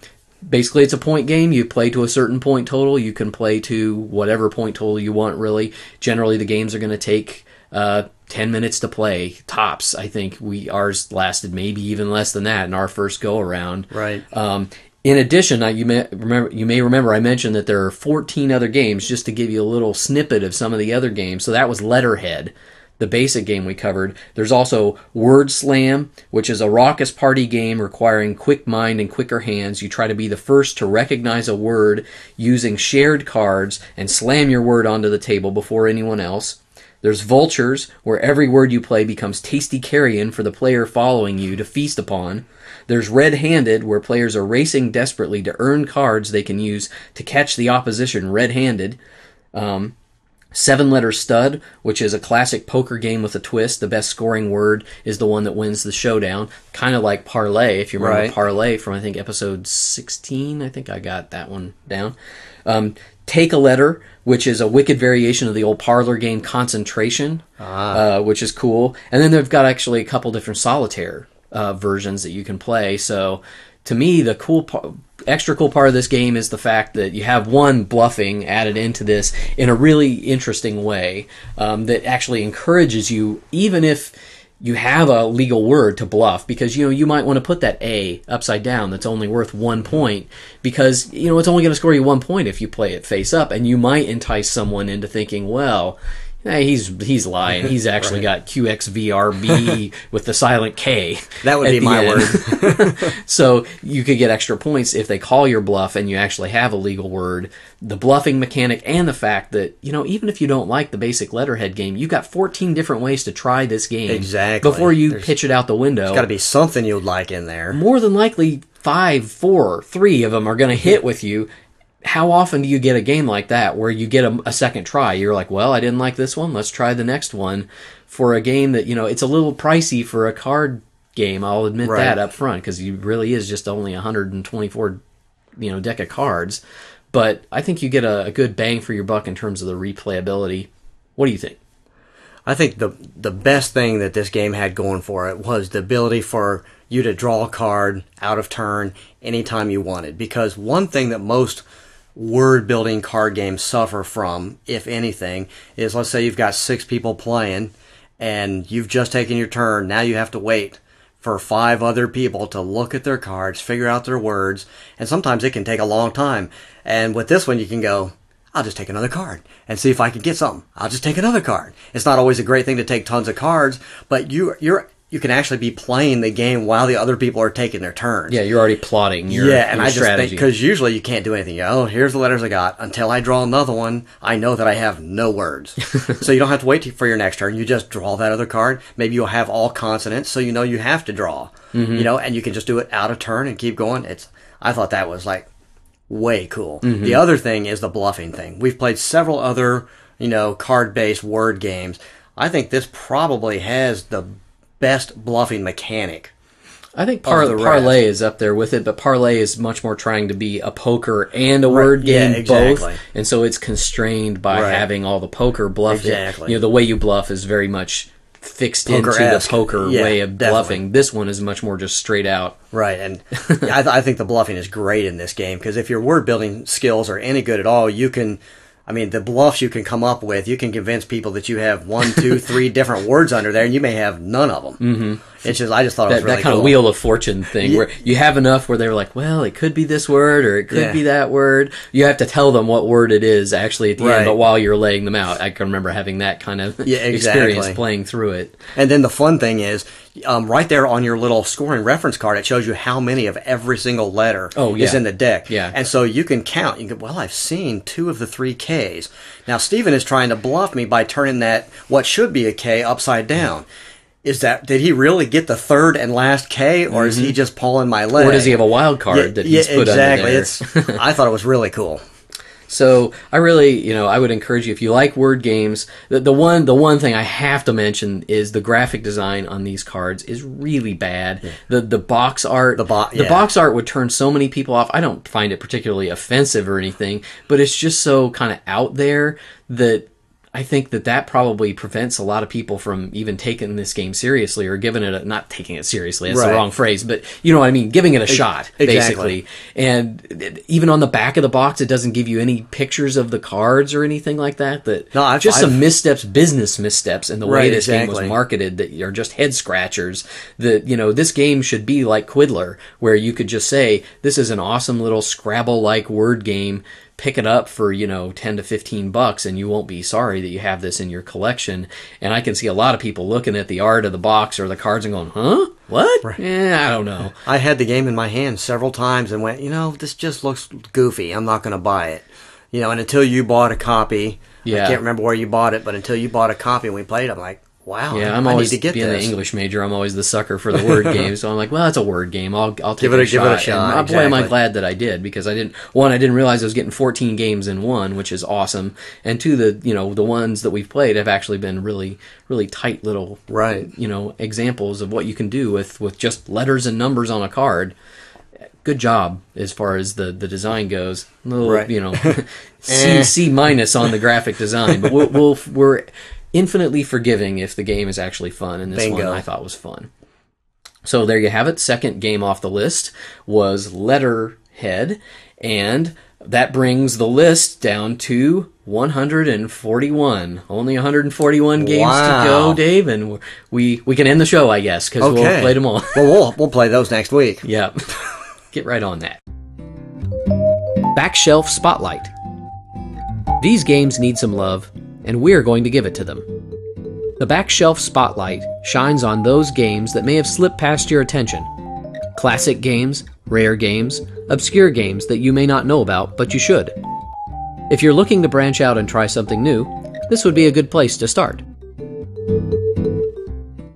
basically it's a point game you play to a certain point total you can play to whatever point total you want really generally the games are going to take uh, 10 minutes to play tops i think we ours lasted maybe even less than that in our first go around Right. um, in addition, I, you may remember you may remember I mentioned that there are 14 other games just to give you a little snippet of some of the other games. So that was Letterhead, the basic game we covered. There's also Word Slam, which is a raucous party game requiring quick mind and quicker hands. You try to be the first to recognize a word using shared cards and slam your word onto the table before anyone else. There's Vultures, where every word you play becomes tasty carrion for the player following you to feast upon. There's Red Handed, where players are racing desperately to earn cards they can use to catch the opposition red handed. Um, Seven Letter Stud, which is a classic poker game with a twist. The best scoring word is the one that wins the showdown. Kind of like Parlay, if you remember Right. Parlay from, I think, episode 16. I think I got that one down. Um, Take a Letter, which is a wicked variation of the old parlor game Concentration, uh, which is cool. And then they've got actually a couple different solitaire uh, versions that you can play. So to me, the cool part, extra cool part of this game is the fact that you have one bluffing added into this in a really interesting way um, that actually encourages you, even if you have a legal word to bluff because you know you might want to put that A upside down that's only worth one point because you know it's only going to score you one point if you play it face up and you might entice someone into thinking well eh, he's he's lying he's <laughs> actually got QXVRB <laughs> with the silent K That would be my end. word. <laughs> so you could get extra points if they call your bluff and you actually have a legal word. The bluffing mechanic and the fact that, you know, even if you don't like the basic letterhead game, you've got 14 different ways to try this game. Exactly. Before you There's- pitch it out the window. There's got to be something you'd like in there. More than likely, five, four, three of them are going to hit with you. How often do you get a game like that where you get a, a second try? You're like, well, I didn't like this one. Let's try the next one. For a game that, you know, it's a little pricey for a card game. I'll admit Right. that up front because it really is just only 124, you know, deck of cards. But I think you get a, a good bang for your buck in terms of the replayability. What do you think? I think the the best thing that this game had going for it was the ability for you to draw a card out of turn anytime you wanted. Because one thing that most word building card games suffer from, if anything, is let's say you've got six people playing and you've just taken your turn. Now you have to wait for five other people to look at their cards, figure out their words, and sometimes it can take a long time. And with this one, you can go, I'll just take another card and see if I can get something. I'll just take another card. It's not always a great thing to take tons of cards, but you you're you can actually be playing the game while the other people are taking their turns. Yeah, you're already plotting your, yeah, and your I just think because usually you can't do anything. Oh, here's the letters I got. Until I draw another one, I know that I have no words. <laughs> so you don't have to wait for your next turn. You just draw that other card. Maybe you'll have all consonants, so you know you have to draw. Mm-hmm. You know, and you can just do it out of turn and keep going. It's I thought that was like way cool. Mm-hmm. The other thing is the bluffing thing. We've played several other, you know, card-based word games. I think this probably has the best bluffing mechanic I think par- parlay is up there with it, but parlay is much more trying to be a poker and a word yeah, game exactly. both, and so it's constrained by Right. having all the poker bluff. Exactly. You know, the way you bluff is very much fixed into the Poker-esque. poker Yeah, way of definitely. bluffing. This one is much more just straight out. Right, and <laughs> I, th- I think the bluffing is great in this game because if your word building skills are any good at all, you can. I mean, the bluffs you can come up with, you can convince people that you have one, two, three different words under there, and you may have none of them. Mm-hmm. It's just, I just thought it That, was really that kind cool. of wheel of fortune thing Yeah. where you have enough where they're like, well, it could be this word or it could Yeah. be that word. You have to tell them what word it is actually at the Right. end, but while you're laying them out, I can remember having that kind of Yeah, experience playing through it. And then the fun thing is, um, right there on your little scoring reference card, it shows you how many of every single letter Oh, is in the deck. Yeah. And so you can count. You can go, well, I've seen two of the three Ks. Now, Steven is trying to bluff me by turning that, what should be a K, upside down. Is that, did he really get the third and last K, or is he just pulling my leg? Mm-hmm. Or does he have a wild card that he's put exactly. under there? It's, <laughs> I thought it was really cool. So I really, you know, I would encourage you if you like word games. The, the one, the one thing I have to mention is the graphic design on these cards is really bad. The the box art, The bo- the box art would turn so many people off. I don't find it particularly offensive or anything, but it's just so kind of out there that. I think that that probably prevents a lot of people from even taking this game seriously or giving it a, not taking it seriously. That's Right. the wrong phrase, but you know what I mean, giving it a shot exactly. basically. And even on the back of the box, it doesn't give you any pictures of the cards or anything like that. That No, I've- just some I've- missteps, business missteps in the way Right, this game was marketed that are just head scratchers. That you know, this game should be like Quiddler, where you could just say, "This is an awesome little Scrabble-like word game." Pick it up for you know ten to fifteen bucks, and you won't be sorry that you have this in your collection. And I can see a lot of people looking at the art of the box or the cards and going, "Huh? What? Yeah, I don't know." I had the game in my hand several times and went, you know, this just looks goofy. I'm not going to buy it. You know, and until you bought a copy, Yeah. I can't remember where you bought it, but until you bought a copy and we played, I'm like, wow, Yeah, I'm I always need to get being this. an English major. I'm always the sucker for the word <laughs> game. So I'm like, well, that's a word game. I'll I'll take Give it a, a- give it a shot. shot, And, uh, boy, am I glad that I did because I didn't one, I didn't realize I was getting 14 games in one, which is awesome. And two, the you know the ones that we've played have actually been really really tight little Right. you know examples of what you can do with with just letters and numbers on a card. Good job as far as the, the design goes. A little, Right. you know, <laughs> <laughs> Eh. C, C minus on the graphic design, but we'll, we'll we're infinitely forgiving if the game is actually fun, and this Bingo. one I thought was fun. So there you have it. Second game off the list was Letterhead, and that brings the list down to 141. Only 141 games Wow. to go, Dave, and we we can end the show, I guess, because we'll play them all. well, we'll we'll play those next week. <laughs> yeah, get right on that. Backshelf Spotlight. These games need some love, and we're going to give it to them. The back shelf Spotlight shines on those games that may have slipped past your attention. Classic games, rare games, obscure games that you may not know about, but you should. If you're looking to branch out and try something new, this would be a good place to start.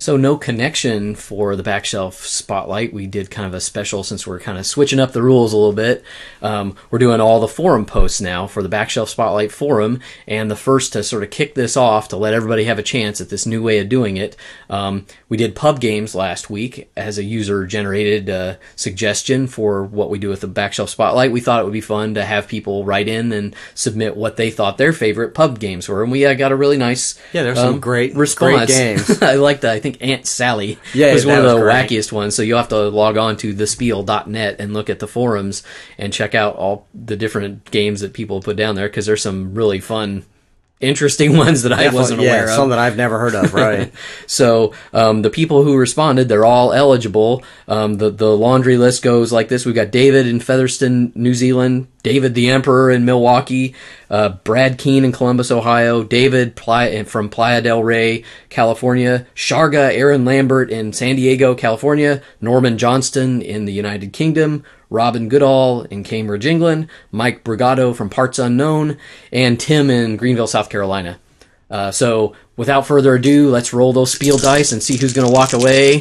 So no connection for the backshelf spotlight. We did kind of a special since we're kind of switching up the rules a little bit. Um, we're doing all the forum posts now for the backshelf spotlight forum, and the first to sort of kick this off to let everybody have a chance at this new way of doing it. Um, we did pub games last week as a user generated uh, suggestion for what we do with the backshelf spotlight. We thought it would be fun to have people write in and submit what they thought their favorite pub games were, and we uh, got a really nice Yeah, there's some great- response. great games. <laughs> I like that. I think Aunt Sally Yeah, was one of the great. wackiest ones. So you'll have to log on to thespiel.net and look at the forums and check out all the different games that people put down there because there's some really fun, interesting <laughs> ones that I wasn't yeah, aware of. some that I've never heard of. Right. <laughs> So um, the people who responded, they're all eligible. Um, the the laundry list goes like this: We've got David in Featherston, New Zealand, David the Emperor in Milwaukee, uh, Brad Keene in Columbus, Ohio, David from Playa del Rey, California, Sharga Aaron Lambert in San Diego, California, Norman Johnston in the United Kingdom, Robin Goodall in Cambridge, England, Mike Brigado from Parts Unknown, and Tim in Greenville, South Carolina. Uh, so, without further ado, let's roll those Spiel dice and see who's going to walk away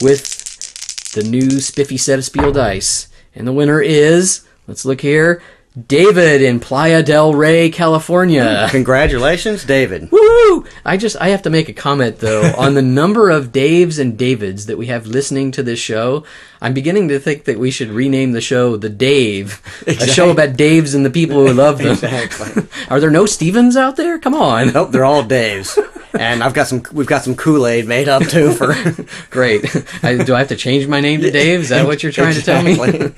with the new spiffy set of Spiel dice. And the winner is, let's look here, David in Playa del Rey, California. <laughs> Congratulations, David. Woo! I just I have to make a comment though <laughs> on the number of Daves and Davids that we have listening to this show. I'm beginning to think that we should rename the show the Dave, a show about Daves and the people who love them. Exactly. <laughs> Are there no Stevens out there? Come on. Nope, they're all Daves. And I've got some. We've got some Kool Aid made up too for. Great. I, do I have to change my name to Dave? Is that what you're trying to tell me?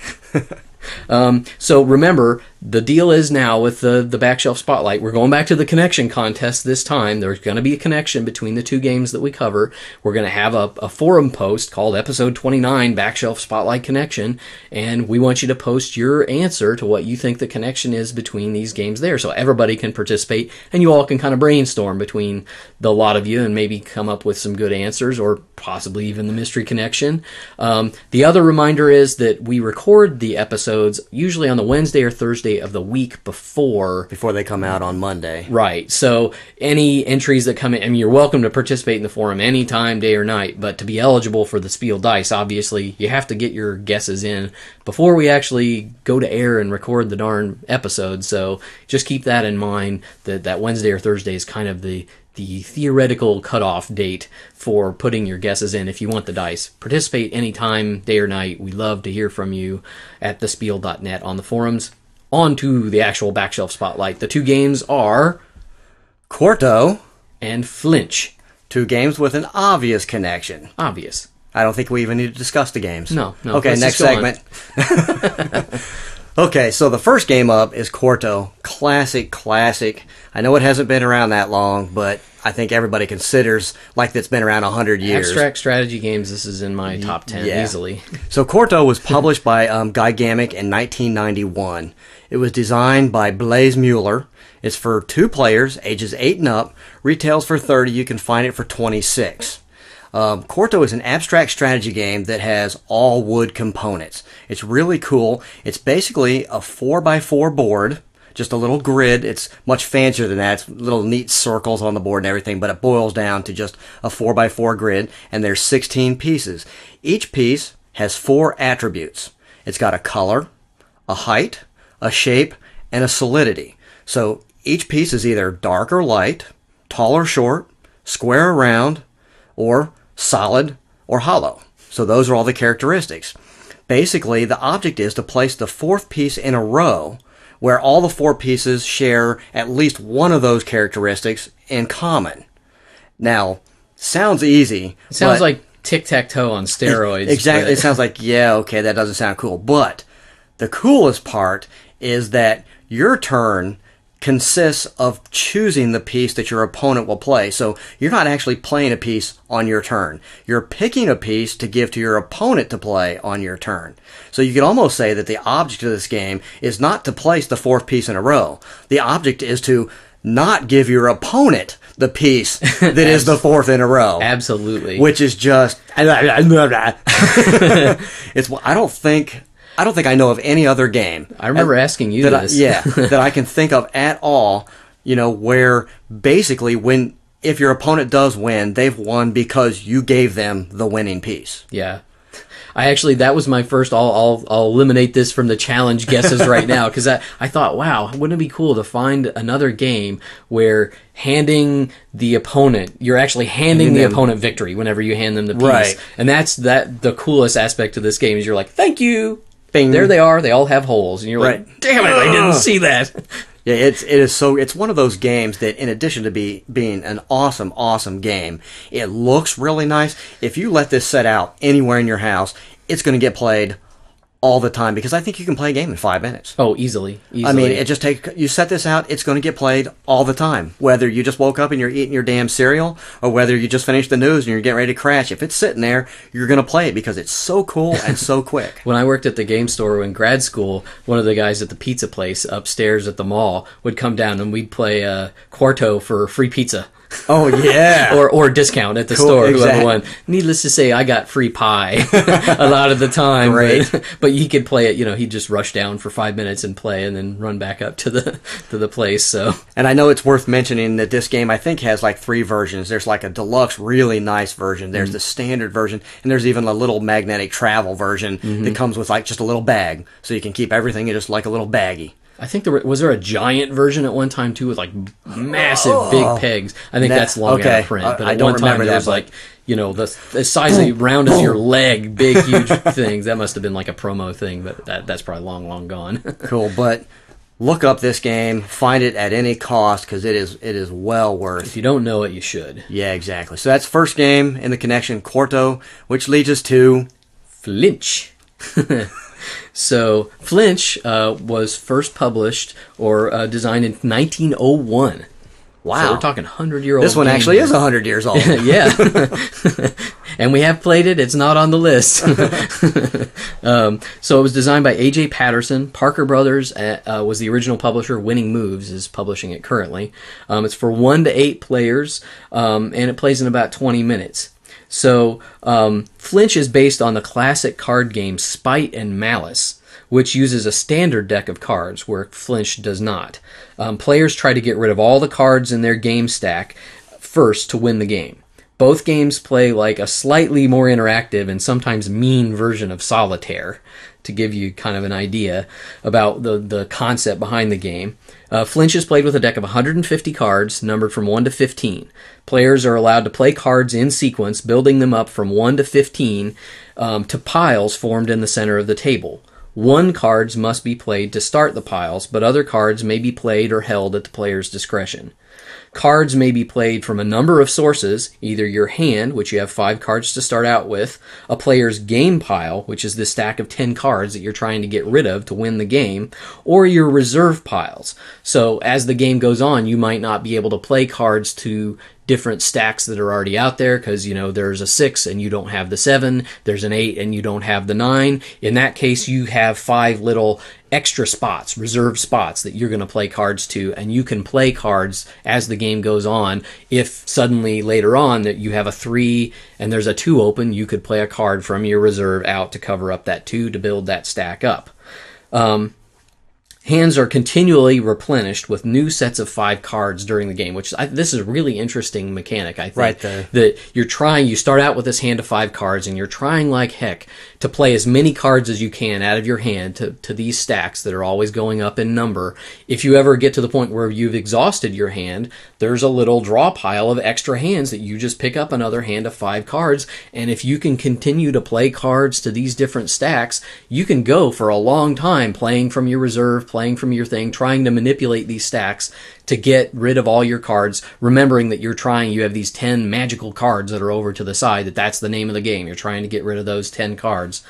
Um, so remember, the deal is now with the the backshelf spotlight. We're going back to the connection contest this time. There's going to be a connection between the two games that we cover. We're going to have a, a forum post called Episode 29 Backshelf Spotlight Connection, and we want you to post your answer to what you think the connection is between these games there, so everybody can participate and you all can kind of brainstorm between the lot of you and maybe come up with some good answers or possibly even the mystery connection. Um, the other reminder is that we record the episodes usually on the Wednesday or Thursday of the week before. Before they come out on Monday. Right. So any entries that come in, I mean, you're welcome to participate in the forum anytime, day or night, but to be eligible for the Spiel Dice, obviously, you have to get your guesses in before we actually go to air and record the darn episode. So just keep that in mind that that Wednesday or Thursday is kind of the the theoretical cutoff date for putting your guesses in if you want the dice. Participate anytime, day or night. We love to hear from you at thespiel.net on the forums. On to the actual backshelf spotlight. The two games are Quarto, and Flinch. two games with an obvious connection. Obvious. I don't think we even need to discuss the games. No, no, Okay, next just go on. segment. <laughs> okay, so the first game up is Quarto. Classic, classic. I know it hasn't been around that long, but I think everybody considers like it's been around a hundred years. Abstract strategy games, this is in my top 10 yeah. easily. <laughs> So Quarto was published by um, Gigamic in 1991. It was designed by Blaise Mueller. It's for two players, ages eight and up. Retails for 30. You can find it for 26. Um, Quarto is an abstract strategy game that has all wood components. It's really cool. It's basically a four by four board, just a little grid. It's much fancier than that. It's little neat circles on the board and everything, but it boils down to just a four by four grid, and there's 16 pieces. Each piece has four attributes. It's got a color, a height, a shape, and a solidity. So each piece is either dark or light, tall or short, square or round, or solid or hollow. So those are all the characteristics. Basically, the object is to place the fourth piece in a row where all the four pieces share at least one of those characteristics in common. Now, sounds easy. It sounds like tic tac toe on steroids. Exactly. but- It sounds like, yeah, okay, that doesn't sound cool. But the coolest part is that your turn consists of choosing the piece that your opponent will play. So you're not actually playing a piece on your turn. You're picking a piece to give to your opponent to play on your turn. So you could almost say that the object of this game is not to place the fourth piece in a row. The object is to not give your opponent the piece <laughs> that is the fourth in a row Absolutely. which is just <laughs> <laughs> it's I don't think I don't think I know of any other game I remember asking you that I, this. yeah <laughs> that I can think of at all you know where basically when if your opponent does win they've won because you gave them the winning piece Yeah. I actually that was my first. I'll I'll, I'll eliminate this from the challenge guesses right now because I I thought wow wouldn't it be cool to find another game where handing the opponent you're actually handing Handing the opponent victory whenever you hand them the piece Right. and that's that the coolest aspect of this game is you're like thank you Bing. there they are they all have holes and you're like Right. damn it I didn't see that <laughs> Yeah, it's it is so it's one of those games that in addition to be being an awesome awesome game, it looks really nice. If you let this set out anywhere in your house, it's going to get played all the time because I think you can play a game in 5 minutes. oh easily easily I mean, it just take you set this out, it's going to get played all the time. Whether you just woke up and you're eating your damn cereal, or whether you just finished the news and you're getting ready to crash. If it's sitting there, you're going to play it because it's so cool and so <laughs> quick. when I worked at the game store in grad school, one of the guys at the pizza place upstairs at the mall would come down and we'd play uh, Quarto for free pizza. <laughs> Oh yeah, or or discount at the Cool, store, whoever won. Needless to say, I got free pie <laughs> a lot of the time. Great. But, <laughs> but he could play it. You know, he'd just rush down for five minutes and play, and then run back up to the to the place. So And I know it's worth mentioning that this game I think has like three versions. There's like a deluxe, really nice version. There's mm-hmm. the standard version, and there's even a little magnetic travel version that mm-hmm. comes with like just a little bag, so you can keep everything in just like a little baggie. I think there were, was there a giant version at one time too with like massive big oh. pegs. I think That- that's long out okay. of print. I- But I at don't one time remember there was but- like you know the, the size of round as your <laughs> leg, big huge things. That must have been like a promo thing, but that that's probably long long gone. <laughs> Cool, but look up this game, find it at any cost because it is it is well worth. if you don't know it, you should. Yeah, exactly. So that's first game in the connection, Quarto, which leads us to Flinch. <laughs> so Flinch uh, was first published or uh, designed in 1901. wow. So we're talking hundred year old. this one actually is hundred years <laughs> old. yeah. <laughs> and we have played it. It's not on the list. <laughs> um, so it was designed by A.J. Patterson. Parker Brothers uh, uh, was the original publisher. Winning Moves is publishing it currently. Um, it's for one to eight players, um, and it plays in about 20 minutes. So um, Flinch is based on the classic card game Spite and Malice which uses a standard deck of cards, where Flinch does not. Um, players try to get rid of all the cards in their game stack first to win the game. Both games play like a slightly more interactive and sometimes mean version of solitaire to give you kind of an idea about the, the concept behind the game. Uh, Flinch is played with a deck of 150 cards, numbered from 1 to 15. Players are allowed to play cards in sequence, building them up from 1 to 15 um, to piles formed in the center of the table. One cards must be played to start the piles, but other cards may be played or held at the player's discretion. Cards may be played from a number of sources, either your hand, which you have five cards to start out with, a player's game pile, which is the stack of 10 cards that you're trying to get rid of to win the game, or your reserve piles. So as the game goes on, you might not be able to play cards to different stacks that are already out there because you know there's a six and you don't have the seven there's an eight and you don't have the nine in that case you have five little extra spots reserved spots that you're going to play cards to and you can play cards as the game goes on if suddenly later on that you have a three and there's a two open you could play a card from your reserve out to cover up that two to build that stack up um, hands are continually replenished with new sets of five cards during the game, which I, this is a really interesting mechanic. I think Right, the- that you're trying. You start out with this hand of five cards, and you're trying like heck to play as many cards as you can out of your hand to, to these stacks that are always going up in number. If you ever get to the point where you've exhausted your hand, there's a little draw pile of extra hands that you just pick up another hand of five cards, and if you can continue to play cards to these different stacks, you can go for a long time playing from your reserve, playing from your thing, trying to manipulate these stacks to get rid of all your cards, remembering that you're trying, you have these 10 magical cards that are over to the side, that that's the name of the game. You're trying to get rid of those 10 cards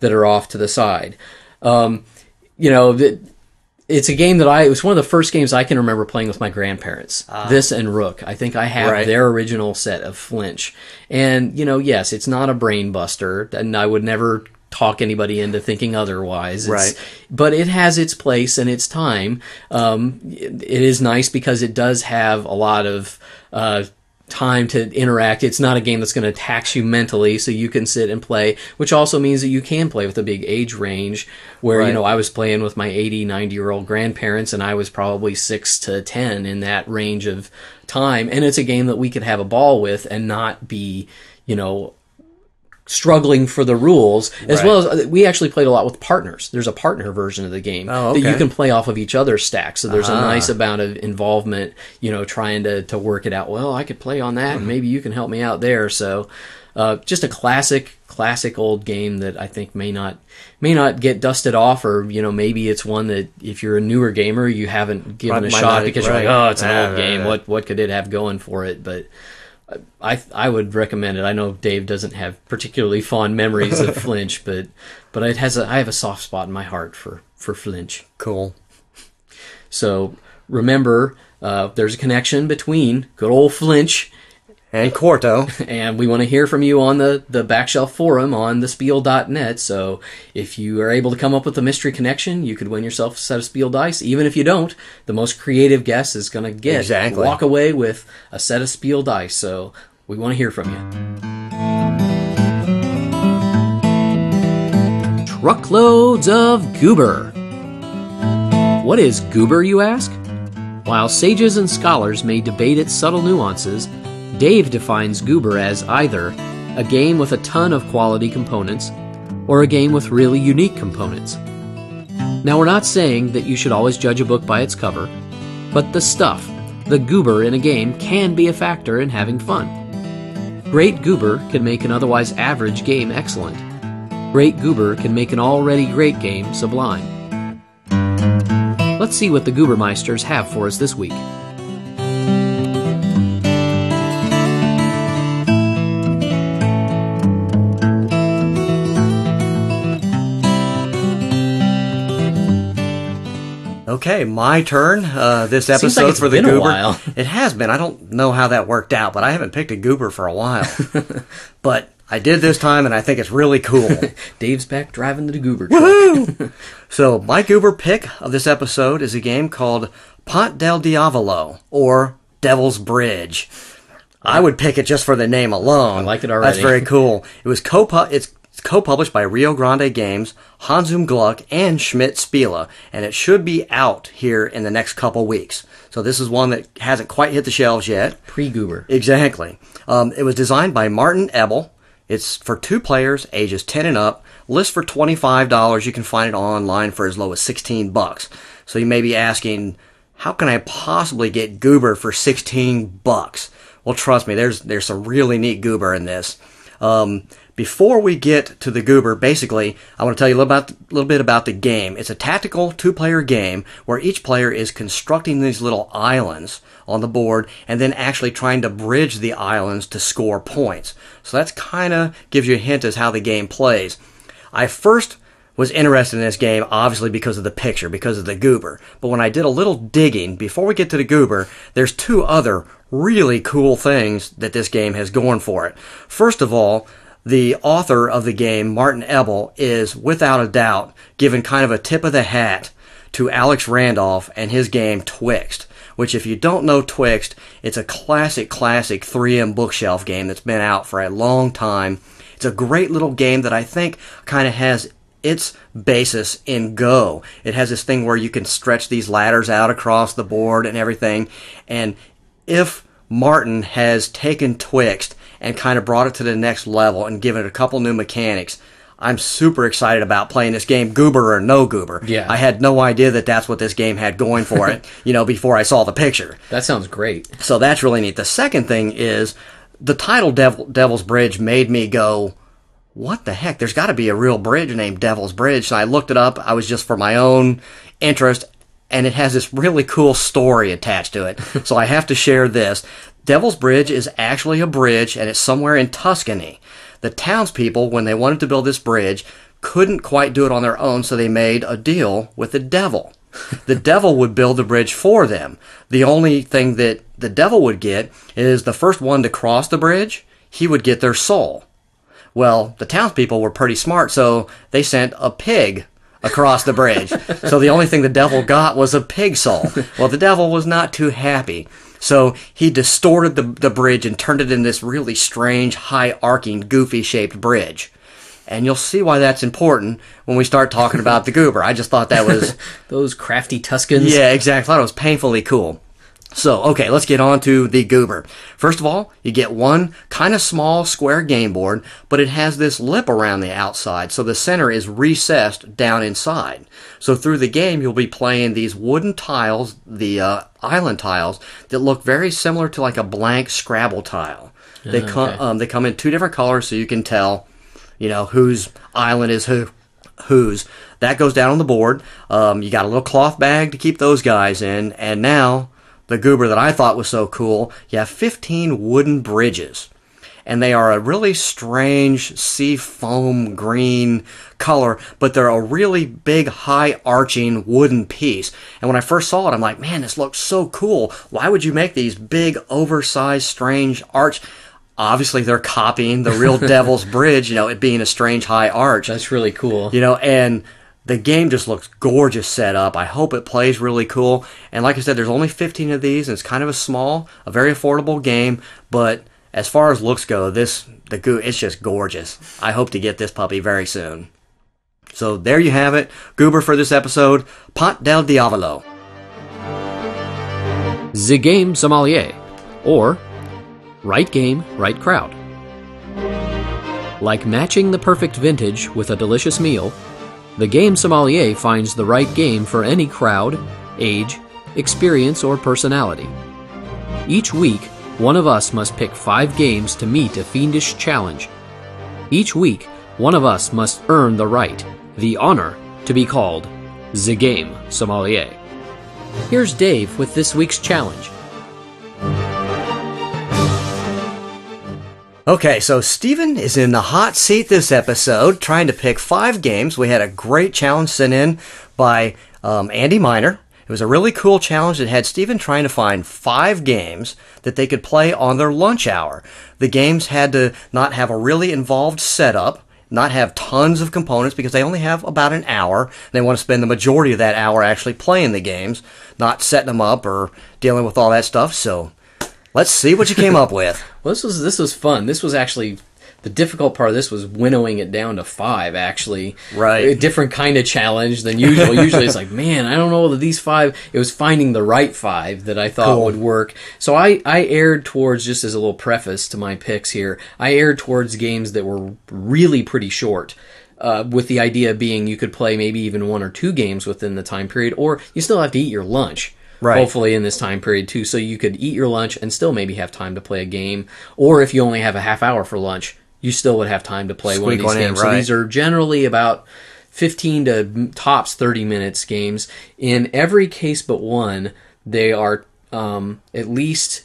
that are off to the side. Um, you know, the, it's a game that I, it was one of the first games I can remember playing with my grandparents. this and Rook. I think I have Right. their original set of Flinch. And, you know, yes, it's not a brain buster, and I would never talk anybody into thinking otherwise. It's- Right. But it has its place and its time. Um, it it is nice because it does have a lot of, uh, time to interact. It's not a game that's going to tax you mentally, so you can sit and play, which also means that you can play with a big age range where, you know, I was playing with my 80, 90 year old grandparents and I was probably 6 to 10 in that range of time. And it's a game that we could have a ball with and not be, you know, struggling for the rules as Right. well as we actually played a lot with partners. There's a partner version of the game Oh, that you can play off of each other's stacks so there's a Ah. nice amount of involvement you know trying to, to work it out. Well i could play on that and maybe you can help me out there. So uh, just a classic classic old game that i think may not may not get dusted off or you know maybe it's one that if you're a newer gamer you haven't given Might- a shot not- because you're like oh it's an Ah, old right, game. right. what what could it have going for it? But I I would recommend it. I know Dave doesn't have particularly fond memories of <laughs> Flinch, but but it has a I have a soft spot in my heart for for Flinch. Cool. So remember, uh, there's a connection between good old Flinch, And Quarto. <laughs> and we want to hear from you on the the Backshelf forum on the Spiel.net. So if you are able to come up with a mystery connection, you could win yourself a set of Spiel dice. Even if you don't, the most creative guess is going to get Exactly. walk away with a set of Spiel dice. So we want to hear from you. Truckloads of goober. What is goober, you ask? While sages and scholars may debate its subtle nuances, Dave defines goober as either a game with a ton of quality components or a game with really unique components. Now, we're not saying that you should always judge a book by its cover, but the stuff, the goober in a game, can be a factor in having fun. Great goober can make an otherwise average game excellent. Great goober can make an already great game sublime. Let's see what the Goobermeisters have for us this week. Okay, my turn. Uh, this episode like for the been a goober. while. It has been. I don't know how that worked out, but I haven't picked a goober for a while. <laughs> but I did this time, and I think it's really cool. <laughs> Dave's back driving the goober truck. <laughs> so my goober pick of this episode is a game called Ponte del Diavolo or Devil's Bridge. I would pick it just for the name alone. I like it already. That's very cool. It was co it's co-published by Rio Grande Games, Hans im Glück, and Schmidt Spiele, and it should be out here in the next couple weeks. So this is one that hasn't quite hit the shelves yet. Pre goober. Exactly. Um, it was designed by Martin Ebel. It's for two players, ages 10 and up. List for $25. You can find it online for as low as 16 bucks. So you may be asking, how can I possibly get Goober for 16 bucks? Well, trust me, there's there's some really neat Goober in this. Um, before we get to the Goober, basically, I want to tell you a little, about, little bit about the game. It's a tactical two-player game where each player is constructing these little islands on the board and then actually trying to bridge the islands to score points. So that's kind of gives you a hint as how the game plays. I first was interested in this game obviously because of the picture, because of the goober. But when I did a little digging before we get to the goober, there's two other really cool things that this game has going for it. First of all, the author of the game, Martin Ebel, is without a doubt given kind of a tip of the hat to Alex Randolph and his game Twixt. Which, if you don't know Twixt, it's a classic, classic 3M bookshelf game that's been out for a long time. It's a great little game that I think kind of has its basis in Go. It has this thing where you can stretch these ladders out across the board and everything. And if Martin has taken Twixt and kind of brought it to the next level and given it a couple new mechanics, I'm super excited about playing this game, goober or no goober. Yeah. I had no idea that that's what this game had going for it, <laughs> you know, before I saw the picture. That sounds great. So that's really neat. The second thing is the title Devil, Devil's Bridge made me go, what the heck? There's got to be a real bridge named Devil's Bridge. So I looked it up. I was just for my own interest, and it has this really cool story attached to it. <laughs> so I have to share this. Devil's Bridge is actually a bridge, and it's somewhere in Tuscany. The townspeople, when they wanted to build this bridge, couldn't quite do it on their own, so they made a deal with the devil. the devil would build the bridge for them. The only thing that the devil would get is the first one to cross the bridge, he would get their soul. Well, the townspeople were pretty smart, so they sent a pig across the bridge. <laughs> so the only thing the devil got was a pig soul. Well, the devil was not too happy. So he distorted the, the bridge and turned it into this really strange, high arcing, goofy shaped bridge. And you'll see why that's important when we start talking about the goober. I just thought that was <laughs> Those crafty Tuscans. yeah, exactly. I thought it was painfully cool. So, okay, let's get on to the goober. First of all, you get one kind of small square game board, but it has this lip around the outside, so the center is recessed down inside. So through the game, you'll be playing these wooden tiles, the uh, island tiles, that look very similar to like a blank Scrabble tile. They come, okay. um, they come in two different colors, so you can tell, you know, whose island is who whose. That goes down on the board. Um, you got a little cloth bag to keep those guys in, and now the goober that I thought was so cool, you have 15 wooden bridges. And they are a really strange sea foam green color, but they're a really big, high arching wooden piece. And when I first saw it, I'm like, man, this looks so cool. Why would you make these big, oversized, strange arch? Obviously, they're copying the real <laughs> Devil's Bridge, you know, it being a strange high arch. That's really cool. You know, and the game just looks gorgeous set up. I hope it plays really cool. And like I said, there's only 15 of these, and it's kind of a small, a very affordable game. But as far as looks go, this the goo, it's just gorgeous. I hope to get this puppy very soon. So there you have it, Goober for this episode, Ponte del Diavolo. The Game Sommelier, or Right Game, Right Crowd. Like matching the perfect vintage with a delicious meal, The Game Sommelier finds the right game for any crowd, age, experience, or personality. Each week, one of us must pick five games to meet a fiendish challenge. Each week, one of us must earn the right, the honor, to be called the Game Sommelier. Here's Dave with this week's challenge. Okay, so Steven is in the hot seat this episode, trying to pick five games. We had a great challenge sent in by um, Andy Miner. It was a really cool challenge that had Steven trying to find five games that they could play on their lunch hour. The games had to not have a really involved setup, not have tons of components because they only have about an hour. They want to spend the majority of that hour actually playing the games, not setting them up or dealing with all that stuff. So let's see what you came up with. <laughs> Well, this was this was fun. This was actually the difficult part of this was winnowing it down to five. Actually, Right. a different kind of challenge than usual. <laughs> Usually, it's like, man, I don't know whether these five. It was finding the right five that I thought Cool. would work. So I I aired towards just as a little preface to my picks here. I aired towards games that were really pretty short. Uh, with the idea being you could play maybe even one or two games within the time period, or you still have to eat your lunch Right. hopefully in this time period too so you could eat your lunch and still maybe have time to play a game or if you only have a half hour for lunch you still would have time to play one of these one in, games so these are generally about 15 to tops 30 minutes games in every case but one they are um, at least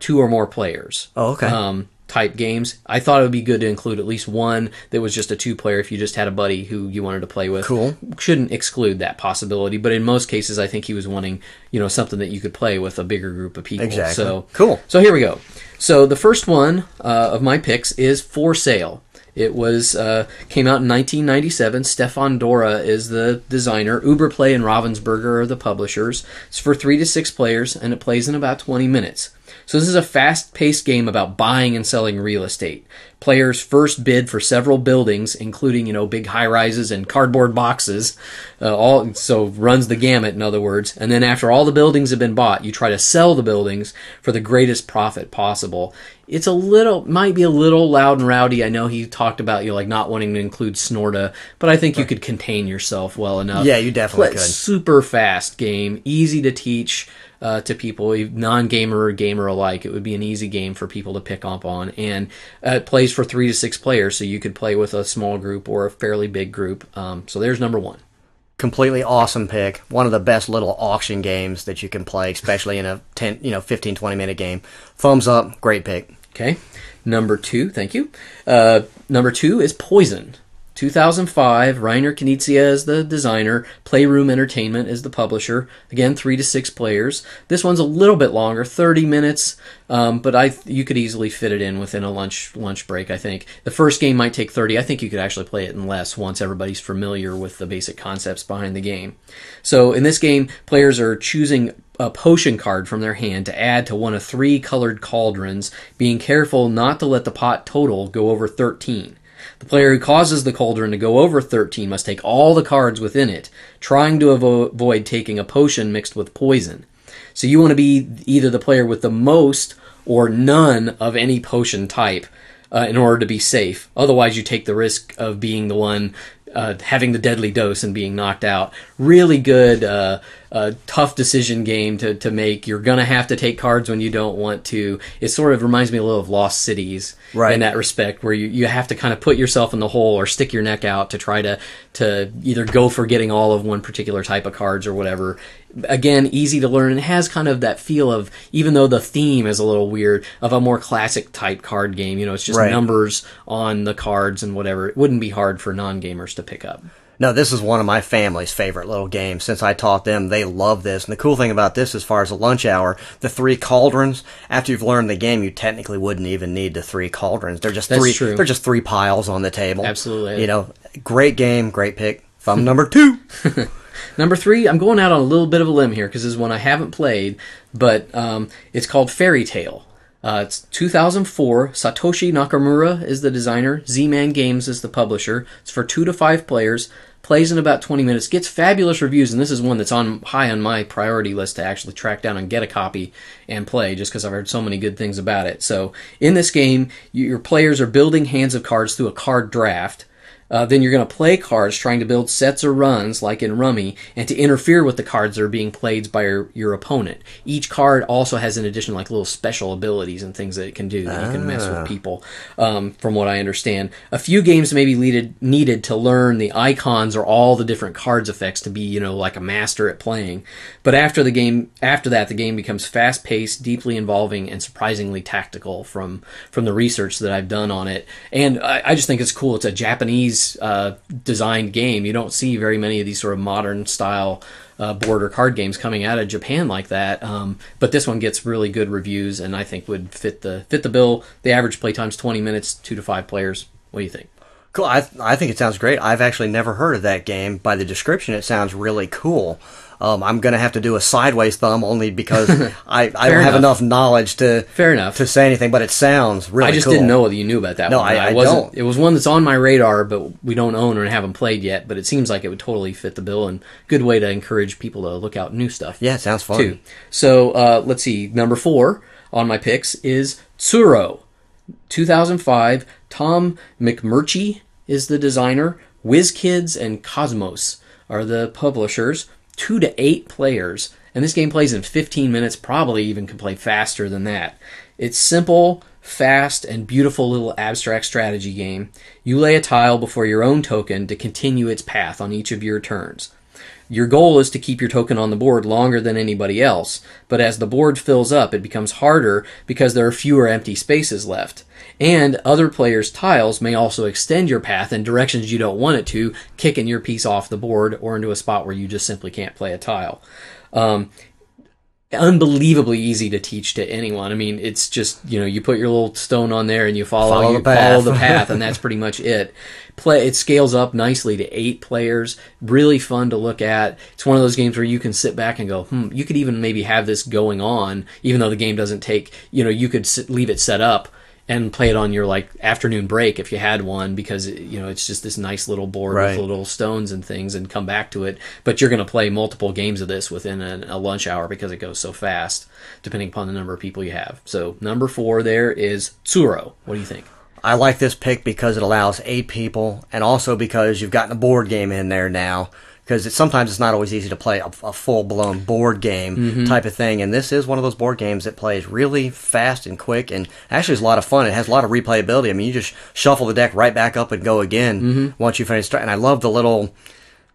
two or more players Oh, okay. um, type games i thought it would be good to include at least one that was just a two player if you just had a buddy who you wanted to play with Cool. shouldn't exclude that possibility but in most cases i think he was wanting you know something that you could play with a bigger group of people Exactly. so Cool. so here we go so the first one uh, of my picks is for sale it was uh, came out in 1997. Stefan Dorra is the designer. Uberplay and Ravensburger are the publishers. It's for three to six players, and it plays in about 20 minutes. So this is a fast-paced game about buying and selling real estate. Players first bid for several buildings, including you know big high-rises and cardboard boxes. Uh, all so runs the gamut, in other words. And then after all the buildings have been bought, you try to sell the buildings for the greatest profit possible. It's a little, might be a little loud and rowdy. I know he talked about you know, like not wanting to include Snorta, but I think you could contain yourself well enough. Yeah, you definitely Play- could. Super fast game, easy to teach uh, to people, non-gamer or gamer alike. It would be an easy game for people to pick up on, and uh, it plays for three to six players, so you could play with a small group or a fairly big group. Um, so there's number one. Completely awesome pick. One of the best little auction games that you can play, especially in a 10, you know, 15, 20 minute game. Thumbs up. Great pick. Okay. Number two, thank you. Uh, number two is Poison. 2005, Reiner Knizia is the designer, Playroom Entertainment is the publisher. Again, three to six players. This one's a little bit longer, 30 minutes, um, but I you could easily fit it in within a lunch lunch break. I think the first game might take 30. I think you could actually play it in less once everybody's familiar with the basic concepts behind the game. So in this game, players are choosing a potion card from their hand to add to one of three colored cauldrons, being careful not to let the pot total go over 13. The player who causes the cauldron to go over 13 must take all the cards within it, trying to avo- avoid taking a potion mixed with poison. So you want to be either the player with the most or none of any potion type uh, in order to be safe. Otherwise, you take the risk of being the one uh, having the deadly dose and being knocked out. Really good, uh, uh, tough decision game to, to make. You're gonna have to take cards when you don't want to. It sort of reminds me a little of Lost Cities Right. in that respect, where you, you have to kind of put yourself in the hole or stick your neck out to try to to either go for getting all of one particular type of cards or whatever. Again, easy to learn and has kind of that feel of even though the theme is a little weird of a more classic type card game. You know, it's just Right. numbers on the cards and whatever. It wouldn't be hard for non gamers to pick up. No, this is one of my family's favorite little games. Since I taught them, they love this. And the cool thing about this, as far as a lunch hour, the three cauldrons. After you've learned the game, you technically wouldn't even need the three cauldrons. They're just That's three. true. They're just three piles on the table. Absolutely. You know, great game, great pick. Thumb number two. <laughs> Number three, I'm going out on a little bit of a limb here because this is one I haven't played, but um, it's called Fairy Tale. Uh, it's 2004. Satoshi Nakamura is the designer. Z-Man Games is the publisher. It's for two to five players. Plays in about 20 minutes. Gets fabulous reviews, and this is one that's on high on my priority list to actually track down and get a copy and play, just because I've heard so many good things about it. So in this game, your players are building hands of cards through a card draft. Uh, then you're going to play cards trying to build sets or runs like in Rummy and to interfere with the cards that are being played by your, your opponent. Each card also has in addition like little special abilities and things that it can do that you can mess with people, um, from what I understand. A few games may be needed, needed to learn the icons or all the different cards effects to be, you know, like a master at playing. But after the game, after that, the game becomes fast paced, deeply involving, and surprisingly tactical from, from the research that I've done on it. And I, I just think it's cool. It's a Japanese uh, designed game. You don't see very many of these sort of modern style uh, board or card games coming out of Japan like that. Um, but this one gets really good reviews, and I think would fit the fit the bill. The average playtime's twenty minutes, two to five players. What do you think? Cool. I, I think it sounds great. I've actually never heard of that game. By the description, it sounds really cool. Um, I'm going to have to do a sideways thumb only because <laughs> I, I don't have enough. knowledge to Fair enough. to say anything. But it sounds really. I just cool. didn't know that you knew about that No, one. I- I wasn't. don't. It was one that's on my radar, but we don't own or haven't played yet. But it seems like it would totally fit the bill and good way to encourage people to look out new stuff. Yeah, it sounds fun. too. So uh, let's see. Number four on my picks is Tsuro, 2005. Tom McMurchie is the designer. WizKids and Kosmos are the publishers. Two to eight players, and this game plays in 15 minutes. Probably even can play faster than that. It's simple, fast, and beautiful little abstract strategy game. You lay a tile before your own token to continue its path on each of your turns. Your goal is to keep your token on the board longer than anybody else, but as the board fills up, it becomes harder because there are fewer empty spaces left. And other players' tiles may also extend your path in directions you don't want it to, kicking your piece off the board or into a spot where you just simply can't play a tile. Um, unbelievably easy to teach to anyone. I mean, it's just you know you put your little stone on there and you follow Follow you the path. follow the <laughs> path, and that's pretty much it. Play it scales up nicely to eight players. Really fun to look at. It's one of those games where you can sit back and go, hmm. You could even maybe have this going on, even though the game doesn't take. You know, you could sit, leave it set up and play it on your like afternoon break if you had one because you know it's just this nice little board Right. with little stones and things and come back to it but you're going to play multiple games of this within a, a lunch hour because it goes so fast depending upon the number of people you have so number four there is tsuro what do you think I like this pick because it allows eight people, and also because you've gotten a board game in there now. Because it, sometimes it's not always easy to play a, a full blown board game Mm-hmm. type of thing, and this is one of those board games that plays really fast and quick, and actually is a lot of fun. It has a lot of replayability. I mean, you just shuffle the deck right back up and go again Mm-hmm. once you finish. And I love the little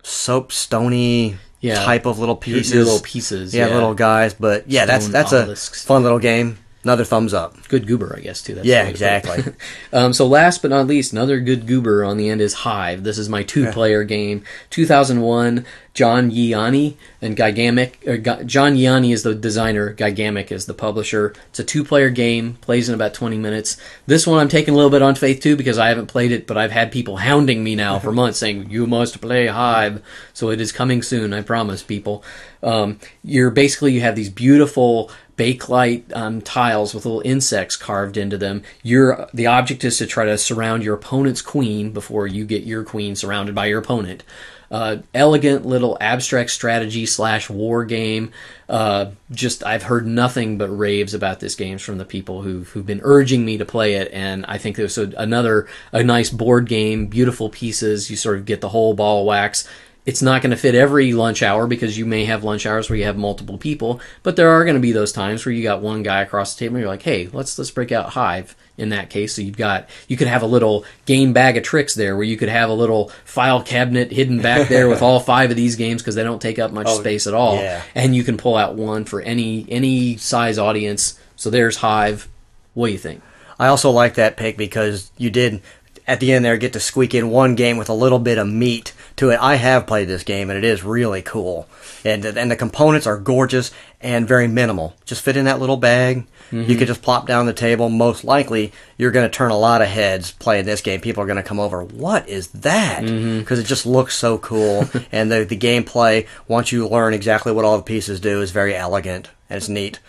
soap stony Yeah. type of little pieces, little pieces, yeah, yeah. little guys. But yeah, that's Stone that's a obelisks. fun little game. Another thumbs up. good goober i guess too. That's Yeah, the way to put it. exactly. <laughs> um, so last but not least another good goober on the end is hive. This is my two player game. 2001 John Yianni and gigamic or John Yianni is the designer gigamic is the publisher. It's a two player game plays in about 20 minutes. This one i'm taking a little bit on faith too because i haven't played it but i've had people hounding me now for <laughs> months saying you must play hive. So it is coming soon i promise people. Um, you're basically you have these beautiful bakelite um, tiles with little insects carved into them. Your the object is to try to surround your opponent's queen before you get your queen surrounded by your opponent. Uh, elegant little abstract strategy slash war game. Uh, just I've heard nothing but raves about this game from the people who've who've been urging me to play it, and I think there's another a nice board game, beautiful pieces. You sort of get the whole ball wax it's not going to fit every lunch hour because you may have lunch hours where you have multiple people but there are going to be those times where you got one guy across the table and you're like hey let's let's break out hive in that case. So you've got you could have a little game bag of tricks there where you could have a little file cabinet hidden back there with all <laughs> five of these games because they don't take up much oh, space at all. yeah. and you can pull out one for any any size audience. So there's hive. What do you think? I also like that pick because you did at the end there get to squeak in one game with a little bit of meat to it. I have played this game and it is really cool, and and the components are gorgeous and very minimal. Just fit in that little bag. You mm-hmm. could just plop down the table. Most likely, you're going to turn a lot of heads playing this game. People are going to come over. What is that? Mm-hmm. Because it just looks so cool, <laughs> and the the gameplay once you learn exactly what all the pieces do is very elegant and it's neat.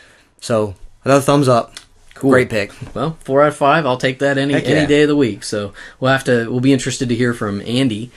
So another thumbs up. Cool. Great pick. Well, four out of five. I'll take that any Heck any day of the week. So we'll have to. We'll be interested to hear from Andy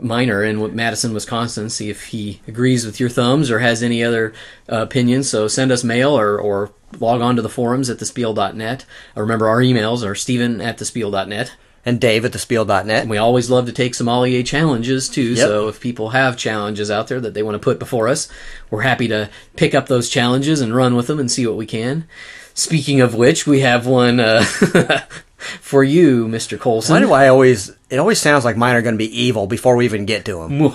Miner in Madison, Wisconsin. See if he agrees with your thumbs or has any other uh, opinions. So send us mail or or log on to the forums at thespiel.net. Uh, remember our emails are Stephen at thespiel.net. And Dave at thespiel.net. And we always love to take Sommelier challenges too. Yep. So if people have challenges out there that they want to put before us, we're happy to pick up those challenges and run with them and see what we can. Speaking of which, we have one uh, <laughs> for you, Mr. Colson. Why do I always? It always sounds like mine are going to be evil before we even get to them. <laughs>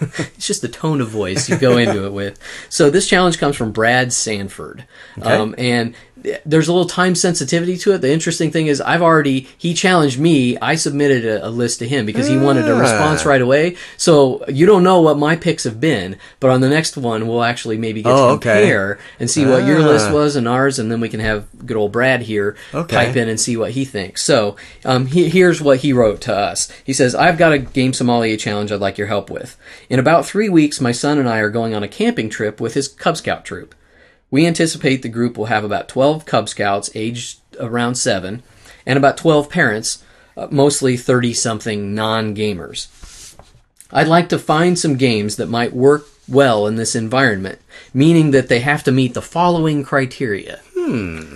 it's just the tone of voice you go into it with. So this challenge comes from Brad Sanford, um, and there's a little time sensitivity to it. The interesting thing is, I've already he challenged me. I submitted a, a list to him because he wanted a response right away. So you don't know what my picks have been, but on the next one, we'll actually maybe get Oh, to okay. compare and see what your list Ah. was and ours, and then we can have good old Brad here Okay. type in and see what he thinks. So um, he, here's what he wrote to us. He says, I've got a Game Sommelier challenge I'd like your help with. In about three weeks, my son and I are going on a camping trip with his Cub Scout troop. We anticipate the group will have about 12 Cub Scouts aged around seven and about 12 parents, uh, mostly 30 something non gamers. I'd like to find some games that might work well in this environment, meaning that they have to meet the following criteria.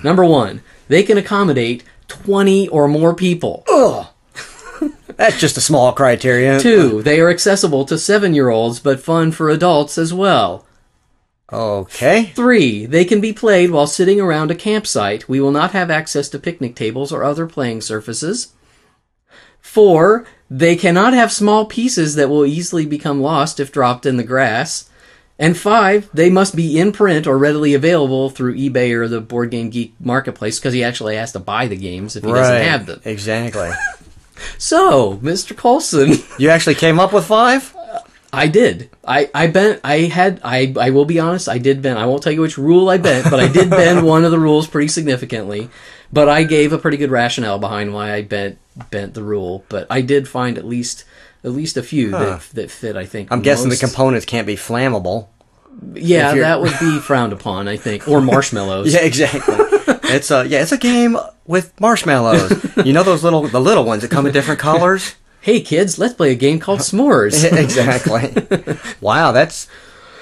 Number one, they can accommodate 20 or more people. <laughs> That's just a small criteria. Two, they are accessible to seven year olds but fun for adults as well. Okay. Three, they can be played while sitting around a campsite. We will not have access to picnic tables or other playing surfaces. Four, they cannot have small pieces that will easily become lost if dropped in the grass. And five, they must be in print or readily available through eBay or the Board Game Geek marketplace because he actually has to buy the games if he doesn't have them. Exactly. <laughs> So, Mr. Colson, you actually came up with five? I did. I, I bent. I had. I. I will be honest. I did bend. I won't tell you which rule I bent, but I did bend one of the rules pretty significantly. But I gave a pretty good rationale behind why I bent bent the rule. But I did find at least at least a few that that fit. I think. I'm guessing the components can't be flammable. Yeah, that would be <laughs> frowned upon. I think, or marshmallows. Yeah, exactly. it's a yeah, it's a game with marshmallows. <laughs> you know those little the little ones that come in different colors? Hey kids, let's play a game called S'mores. <laughs> exactly. <laughs> wow, that's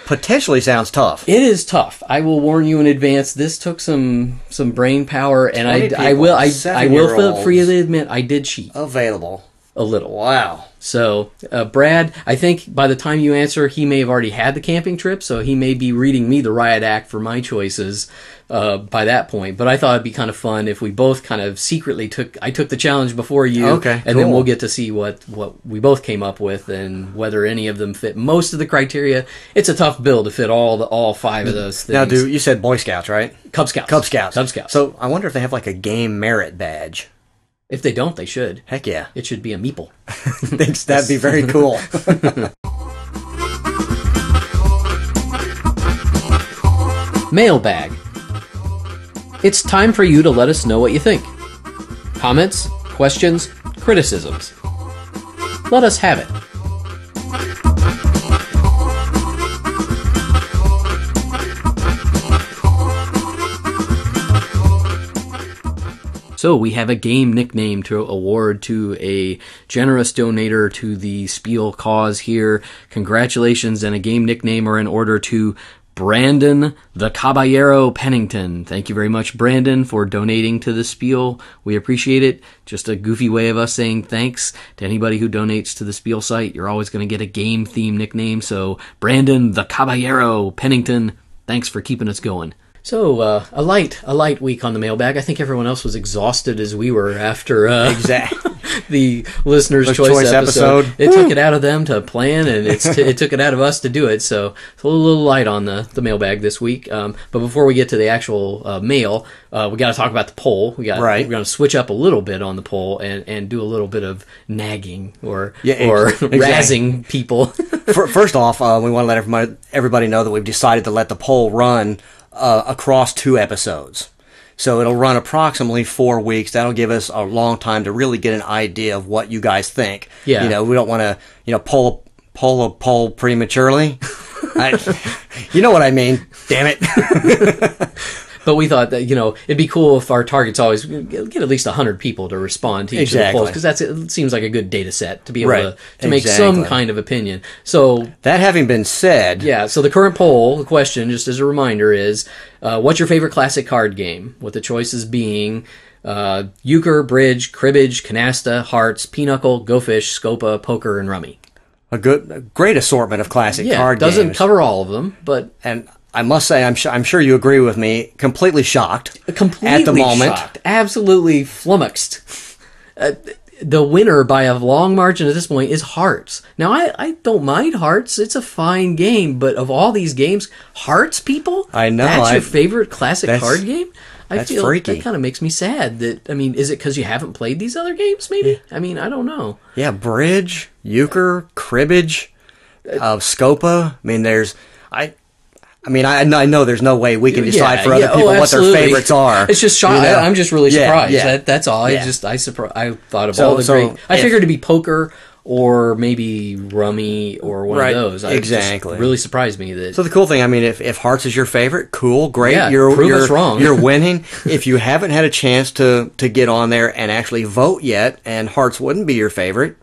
potentially sounds tough. It is tough. I will warn you in advance. This took some some brain power, and I, 20 I will I, I will freely admit I did cheat Available. A little. Wow. So, uh, Brad, I think by the time you answer, he may have already had the camping trip, so he may be reading me the riot act for my choices uh, by that point. But I thought it'd be kind of fun if we both kind of secretly took. I took the challenge before you, Okay, and then we'll get to see what what we both came up with and whether any of them fit most of the criteria. It's a tough bill to fit all the all five of those things. Now, do you said Boy Scouts, right? Cub Scouts? Cub Scouts. Cub Scouts. So I wonder if they have like a game merit badge. If they don't, they should. Heck yeah. It should be a meeple. <laughs> Thinks that'd be very cool. <laughs> Mailbag. It's time for you to let us know what you think. Comments, questions, criticisms. Let us have it. So we have a game nickname to award to a generous donator to the Spiel cause here. Congratulations, and a game nickname are in order to Brandon the Caballero Pennington. Thank you very much, Brandon, for donating to the Spiel. We appreciate it. Just a goofy way of us saying thanks to anybody who donates to the Spiel site. You're always going to get a game theme nickname. So, Brandon the Caballero Pennington, thanks for keeping us going. So uh, a light, a light week on the mailbag. I think everyone else was exhausted as we were after uh, Exactly. <laughs> the listener's choice, choice episode. episode. It took it out of them to plan, and it's t- it took it out of us to do it. So it's a little light on the, the mailbag this week. Um, but before we get to the actual uh, mail, uh, we got to talk about the poll. We got Right. we're going to switch up a little bit on the poll and, and do a little bit of nagging or Yeah, or exactly. <laughs> razzing people. First off, uh, we want to let everybody, everybody know that we've decided to let the poll run uh, across two episodes. So it'll run approximately four weeks. That'll give us a long time to really get an idea of what you guys think. Yeah. You know, we don't want to, you know, poll pull a poll prematurely. <laughs> I, you know what I mean? Damn it. <laughs> But we thought that you know it'd be cool if our targets always get at least hundred people to respond to each of the polls because that seems like a good data set to be able Right. to, to make some kind of opinion. So that having been said, yeah, so the current poll, the question, just as a reminder, is uh, what's your favorite classic card game? With the choices being uh, euchre, bridge, cribbage, canasta, hearts, pinochle, go fish, scopa, poker, and rummy. A good, a great assortment of classic card games. Yeah, card doesn't games. cover all of them, but and I must say, I'm, su- I'm sure you agree with me. Completely shocked completely at the moment. shocked, absolutely flummoxed. Uh, the winner by a long margin at this point is Hearts. Now, I, I don't mind Hearts; it's a fine game. But of all these games, Hearts, people, I know, that's your favorite classic card game. I that's feel freaky. that kind of makes me sad. That I mean, is it because you haven't played these other games? Maybe. I mean, I don't know. Yeah, bridge, euchre, cribbage, uh, scopa. I mean, there's I. I mean, I, I know there's no way we can decide for other yeah, people oh, what their favorites are. It's just shock. you know? I'm just really Yeah, surprised. yeah. That, that's all. I just I surprised. I thought of So- all the so great. I if- figured it'd be poker or maybe rummy or one Right, of those. I exactly. really surprised me that. So the cool thing, I mean, if, if Hearts is your favorite, cool, great. Yeah, you're prove you're, us wrong. you're <laughs> winning. if you haven't had a chance to to get on there and actually vote yet, and Hearts wouldn't be your favorite,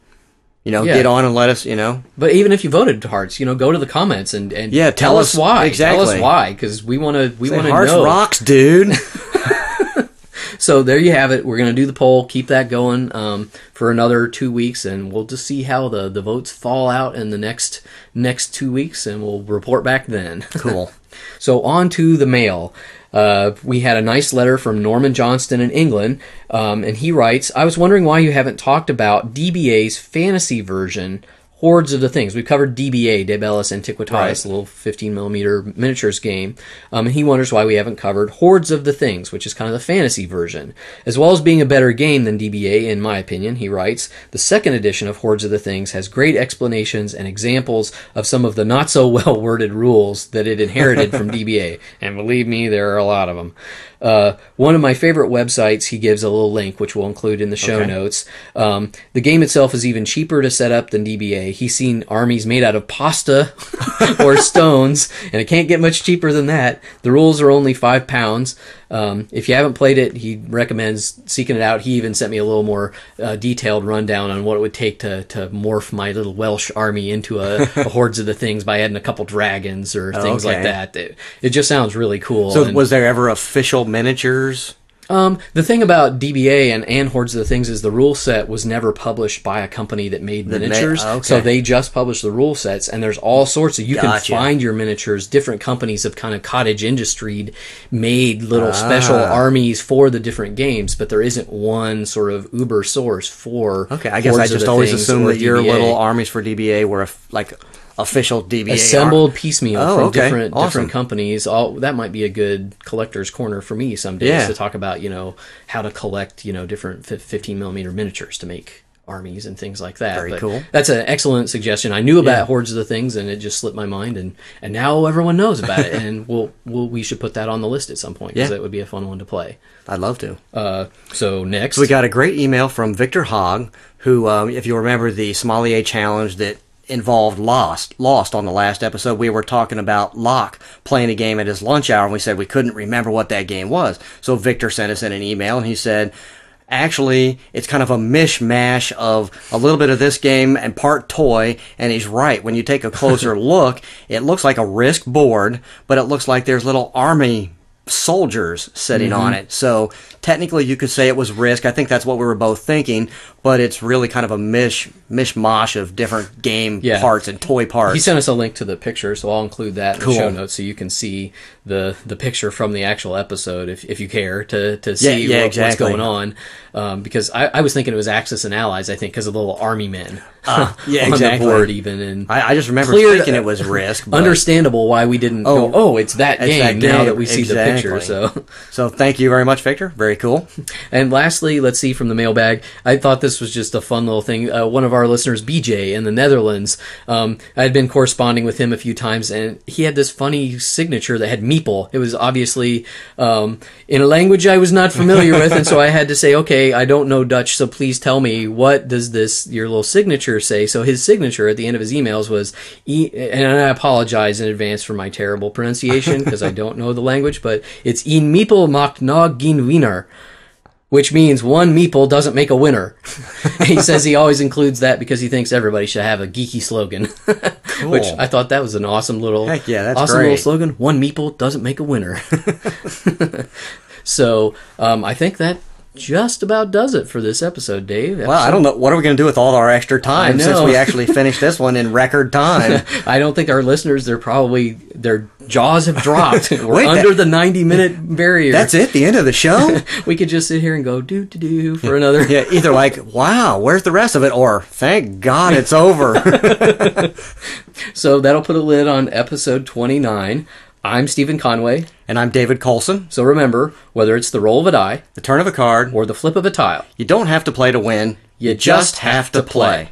you know, Yeah. get on and let us, you know, but even if you voted Hearts, you know, go to the comments and, and Yeah, tell, tell us us- why. Tell us why because we want to we want to Hearts know. rocks, dude. <laughs> <laughs> So there you have it. We're gonna do the poll, keep that going um, for another two weeks, and we'll just see how the, the votes fall out in the next next two weeks, and we'll report back then. <laughs> cool. So on to the mail. Uh, we had a nice letter from Norman Johnston in England, um, and he writes, "I was wondering why you haven't talked about DBA's fantasy version." Hordes of the Things. We've covered DBA, De Bellis Antiquitatis, Right. a little 15 millimeter miniatures game. Um, and he wonders why we haven't covered Hordes of the Things, which is kind of the fantasy version. As well as being a better game than DBA, in my opinion, he writes, the second edition of Hordes of the Things has great explanations and examples of some of the not so <laughs> well worded rules that it inherited from <laughs> DBA. And believe me, there are a lot of them. Uh, one of my favorite websites, he gives a little link, which we'll include in the show Okay. notes. Um, the game itself is even cheaper to set up than DBA. He's seen armies made out of pasta <laughs> or stones, and it can't get much cheaper than that. The rules are only five pounds. Um, if you haven't played it, he recommends seeking it out. He even sent me a little more uh, detailed rundown on what it would take to, to morph my little Welsh army into a, a <laughs> hordes of the things by adding a couple dragons or things like that. It, it just sounds really cool. So and- was there ever official miniatures? Um, the thing about DBA and, and Hordes of the Things is the rule set was never published by a company that made ma- miniatures. okay. So they just published the rule sets, and there's all sorts of you Gotcha. can find your miniatures. Different companies have kind of cottage industry made little special Ah. armies for the different games, but there isn't one sort of uber source for. Okay, I guess I Hordes of just always assumed that your DBA. little armies for DBA were f- like official DBA. assembled piecemeal Oh, from okay. different Awesome. different companies. All that might be a good collector's corner for me some days Yeah. to talk about you know how to collect you know different 15 millimeter miniatures to make armies and things like that. Very But cool. That's an excellent suggestion. I knew about Yeah. hordes of the things and it just slipped my mind and and now everyone knows about it <laughs> and we'll, we'll we should put that on the list at some point because Yeah. that would be a fun one to play. I'd love to. Uh, so next We got a great email from Victor Hogg, who, um, if you remember the Sommelier Challenge that involved Lost, Lost on the last episode, we were talking about Locke playing a game at his lunch hour, and we said we couldn't remember what that game was. So Victor sent us in an email, and he said, actually, it's kind of a mishmash of a little bit of this game and part toy, and he's right. When you take a closer <laughs> look, it looks like a Risk board, but it looks like there's little army soldiers sitting on Mm-hmm. it. So technically, you could say it was Risk. I think that's what we were both thinking, but it's really kind of a mish mishmash of different game Yeah. parts and toy parts. He sent us a link to the picture, so I'll include that in Cool. the show notes so you can see the the picture from the actual episode if, if you care to, to see Yeah, yeah, what- exactly. what's going on. Um, because I, I was thinking it was Axis and Allies, I think, because of the little army men Ah, <laughs> yeah, on exactly. the board, even. And I, I just remember Clear- thinking it was Risk. But, understandable why we didn't Oh, go, oh, it's that it's game that now that we see the picture. So. <laughs> so thank you very much, Victor. Very cool. <laughs> And lastly, let's see from the mailbag. I thought this was just a fun little thing. Uh, one of our listeners, BJ in the Netherlands, um, I had been corresponding with him a few times, and he had this funny signature that had meeple. It was obviously um, in a language I was not familiar with, and so I had to say, okay, I don't know Dutch, so please tell me what does this your little signature say. So his signature at the end of his emails was, e- and I apologize in advance for my terrible pronunciation because I don't know the language, but it's "in meeple macht nog geen winner." which means one meeple doesn't make a winner. <laughs> he says he always includes that because he thinks everybody should have a geeky slogan. <laughs> which I thought that was an awesome little, Heck yeah, that's awesome great. little slogan. One meeple doesn't make a winner. <laughs> so um, I think that just about does it for this episode, Dave. Well, I don't know. What are we going to do with all our extra time since we actually finished this one in record time? <laughs> I don't think our listeners, they're probably, their jaws have dropped. <laughs> We're Wait, that- under the 90 minute barrier. That's it? The end of the show? <laughs> We could just sit here and go do do do for another. yeah, either like, wow, where's the rest of it? Or, thank God it's over. So that'll put a lid on episode 29. I'm Stephen Conway. And I'm David Colson. So remember, whether it's the roll of a die The turn of a card. or the flip of a tile, You don't have to play to win. You just have to play.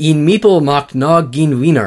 In Meeple macht nog geen winner.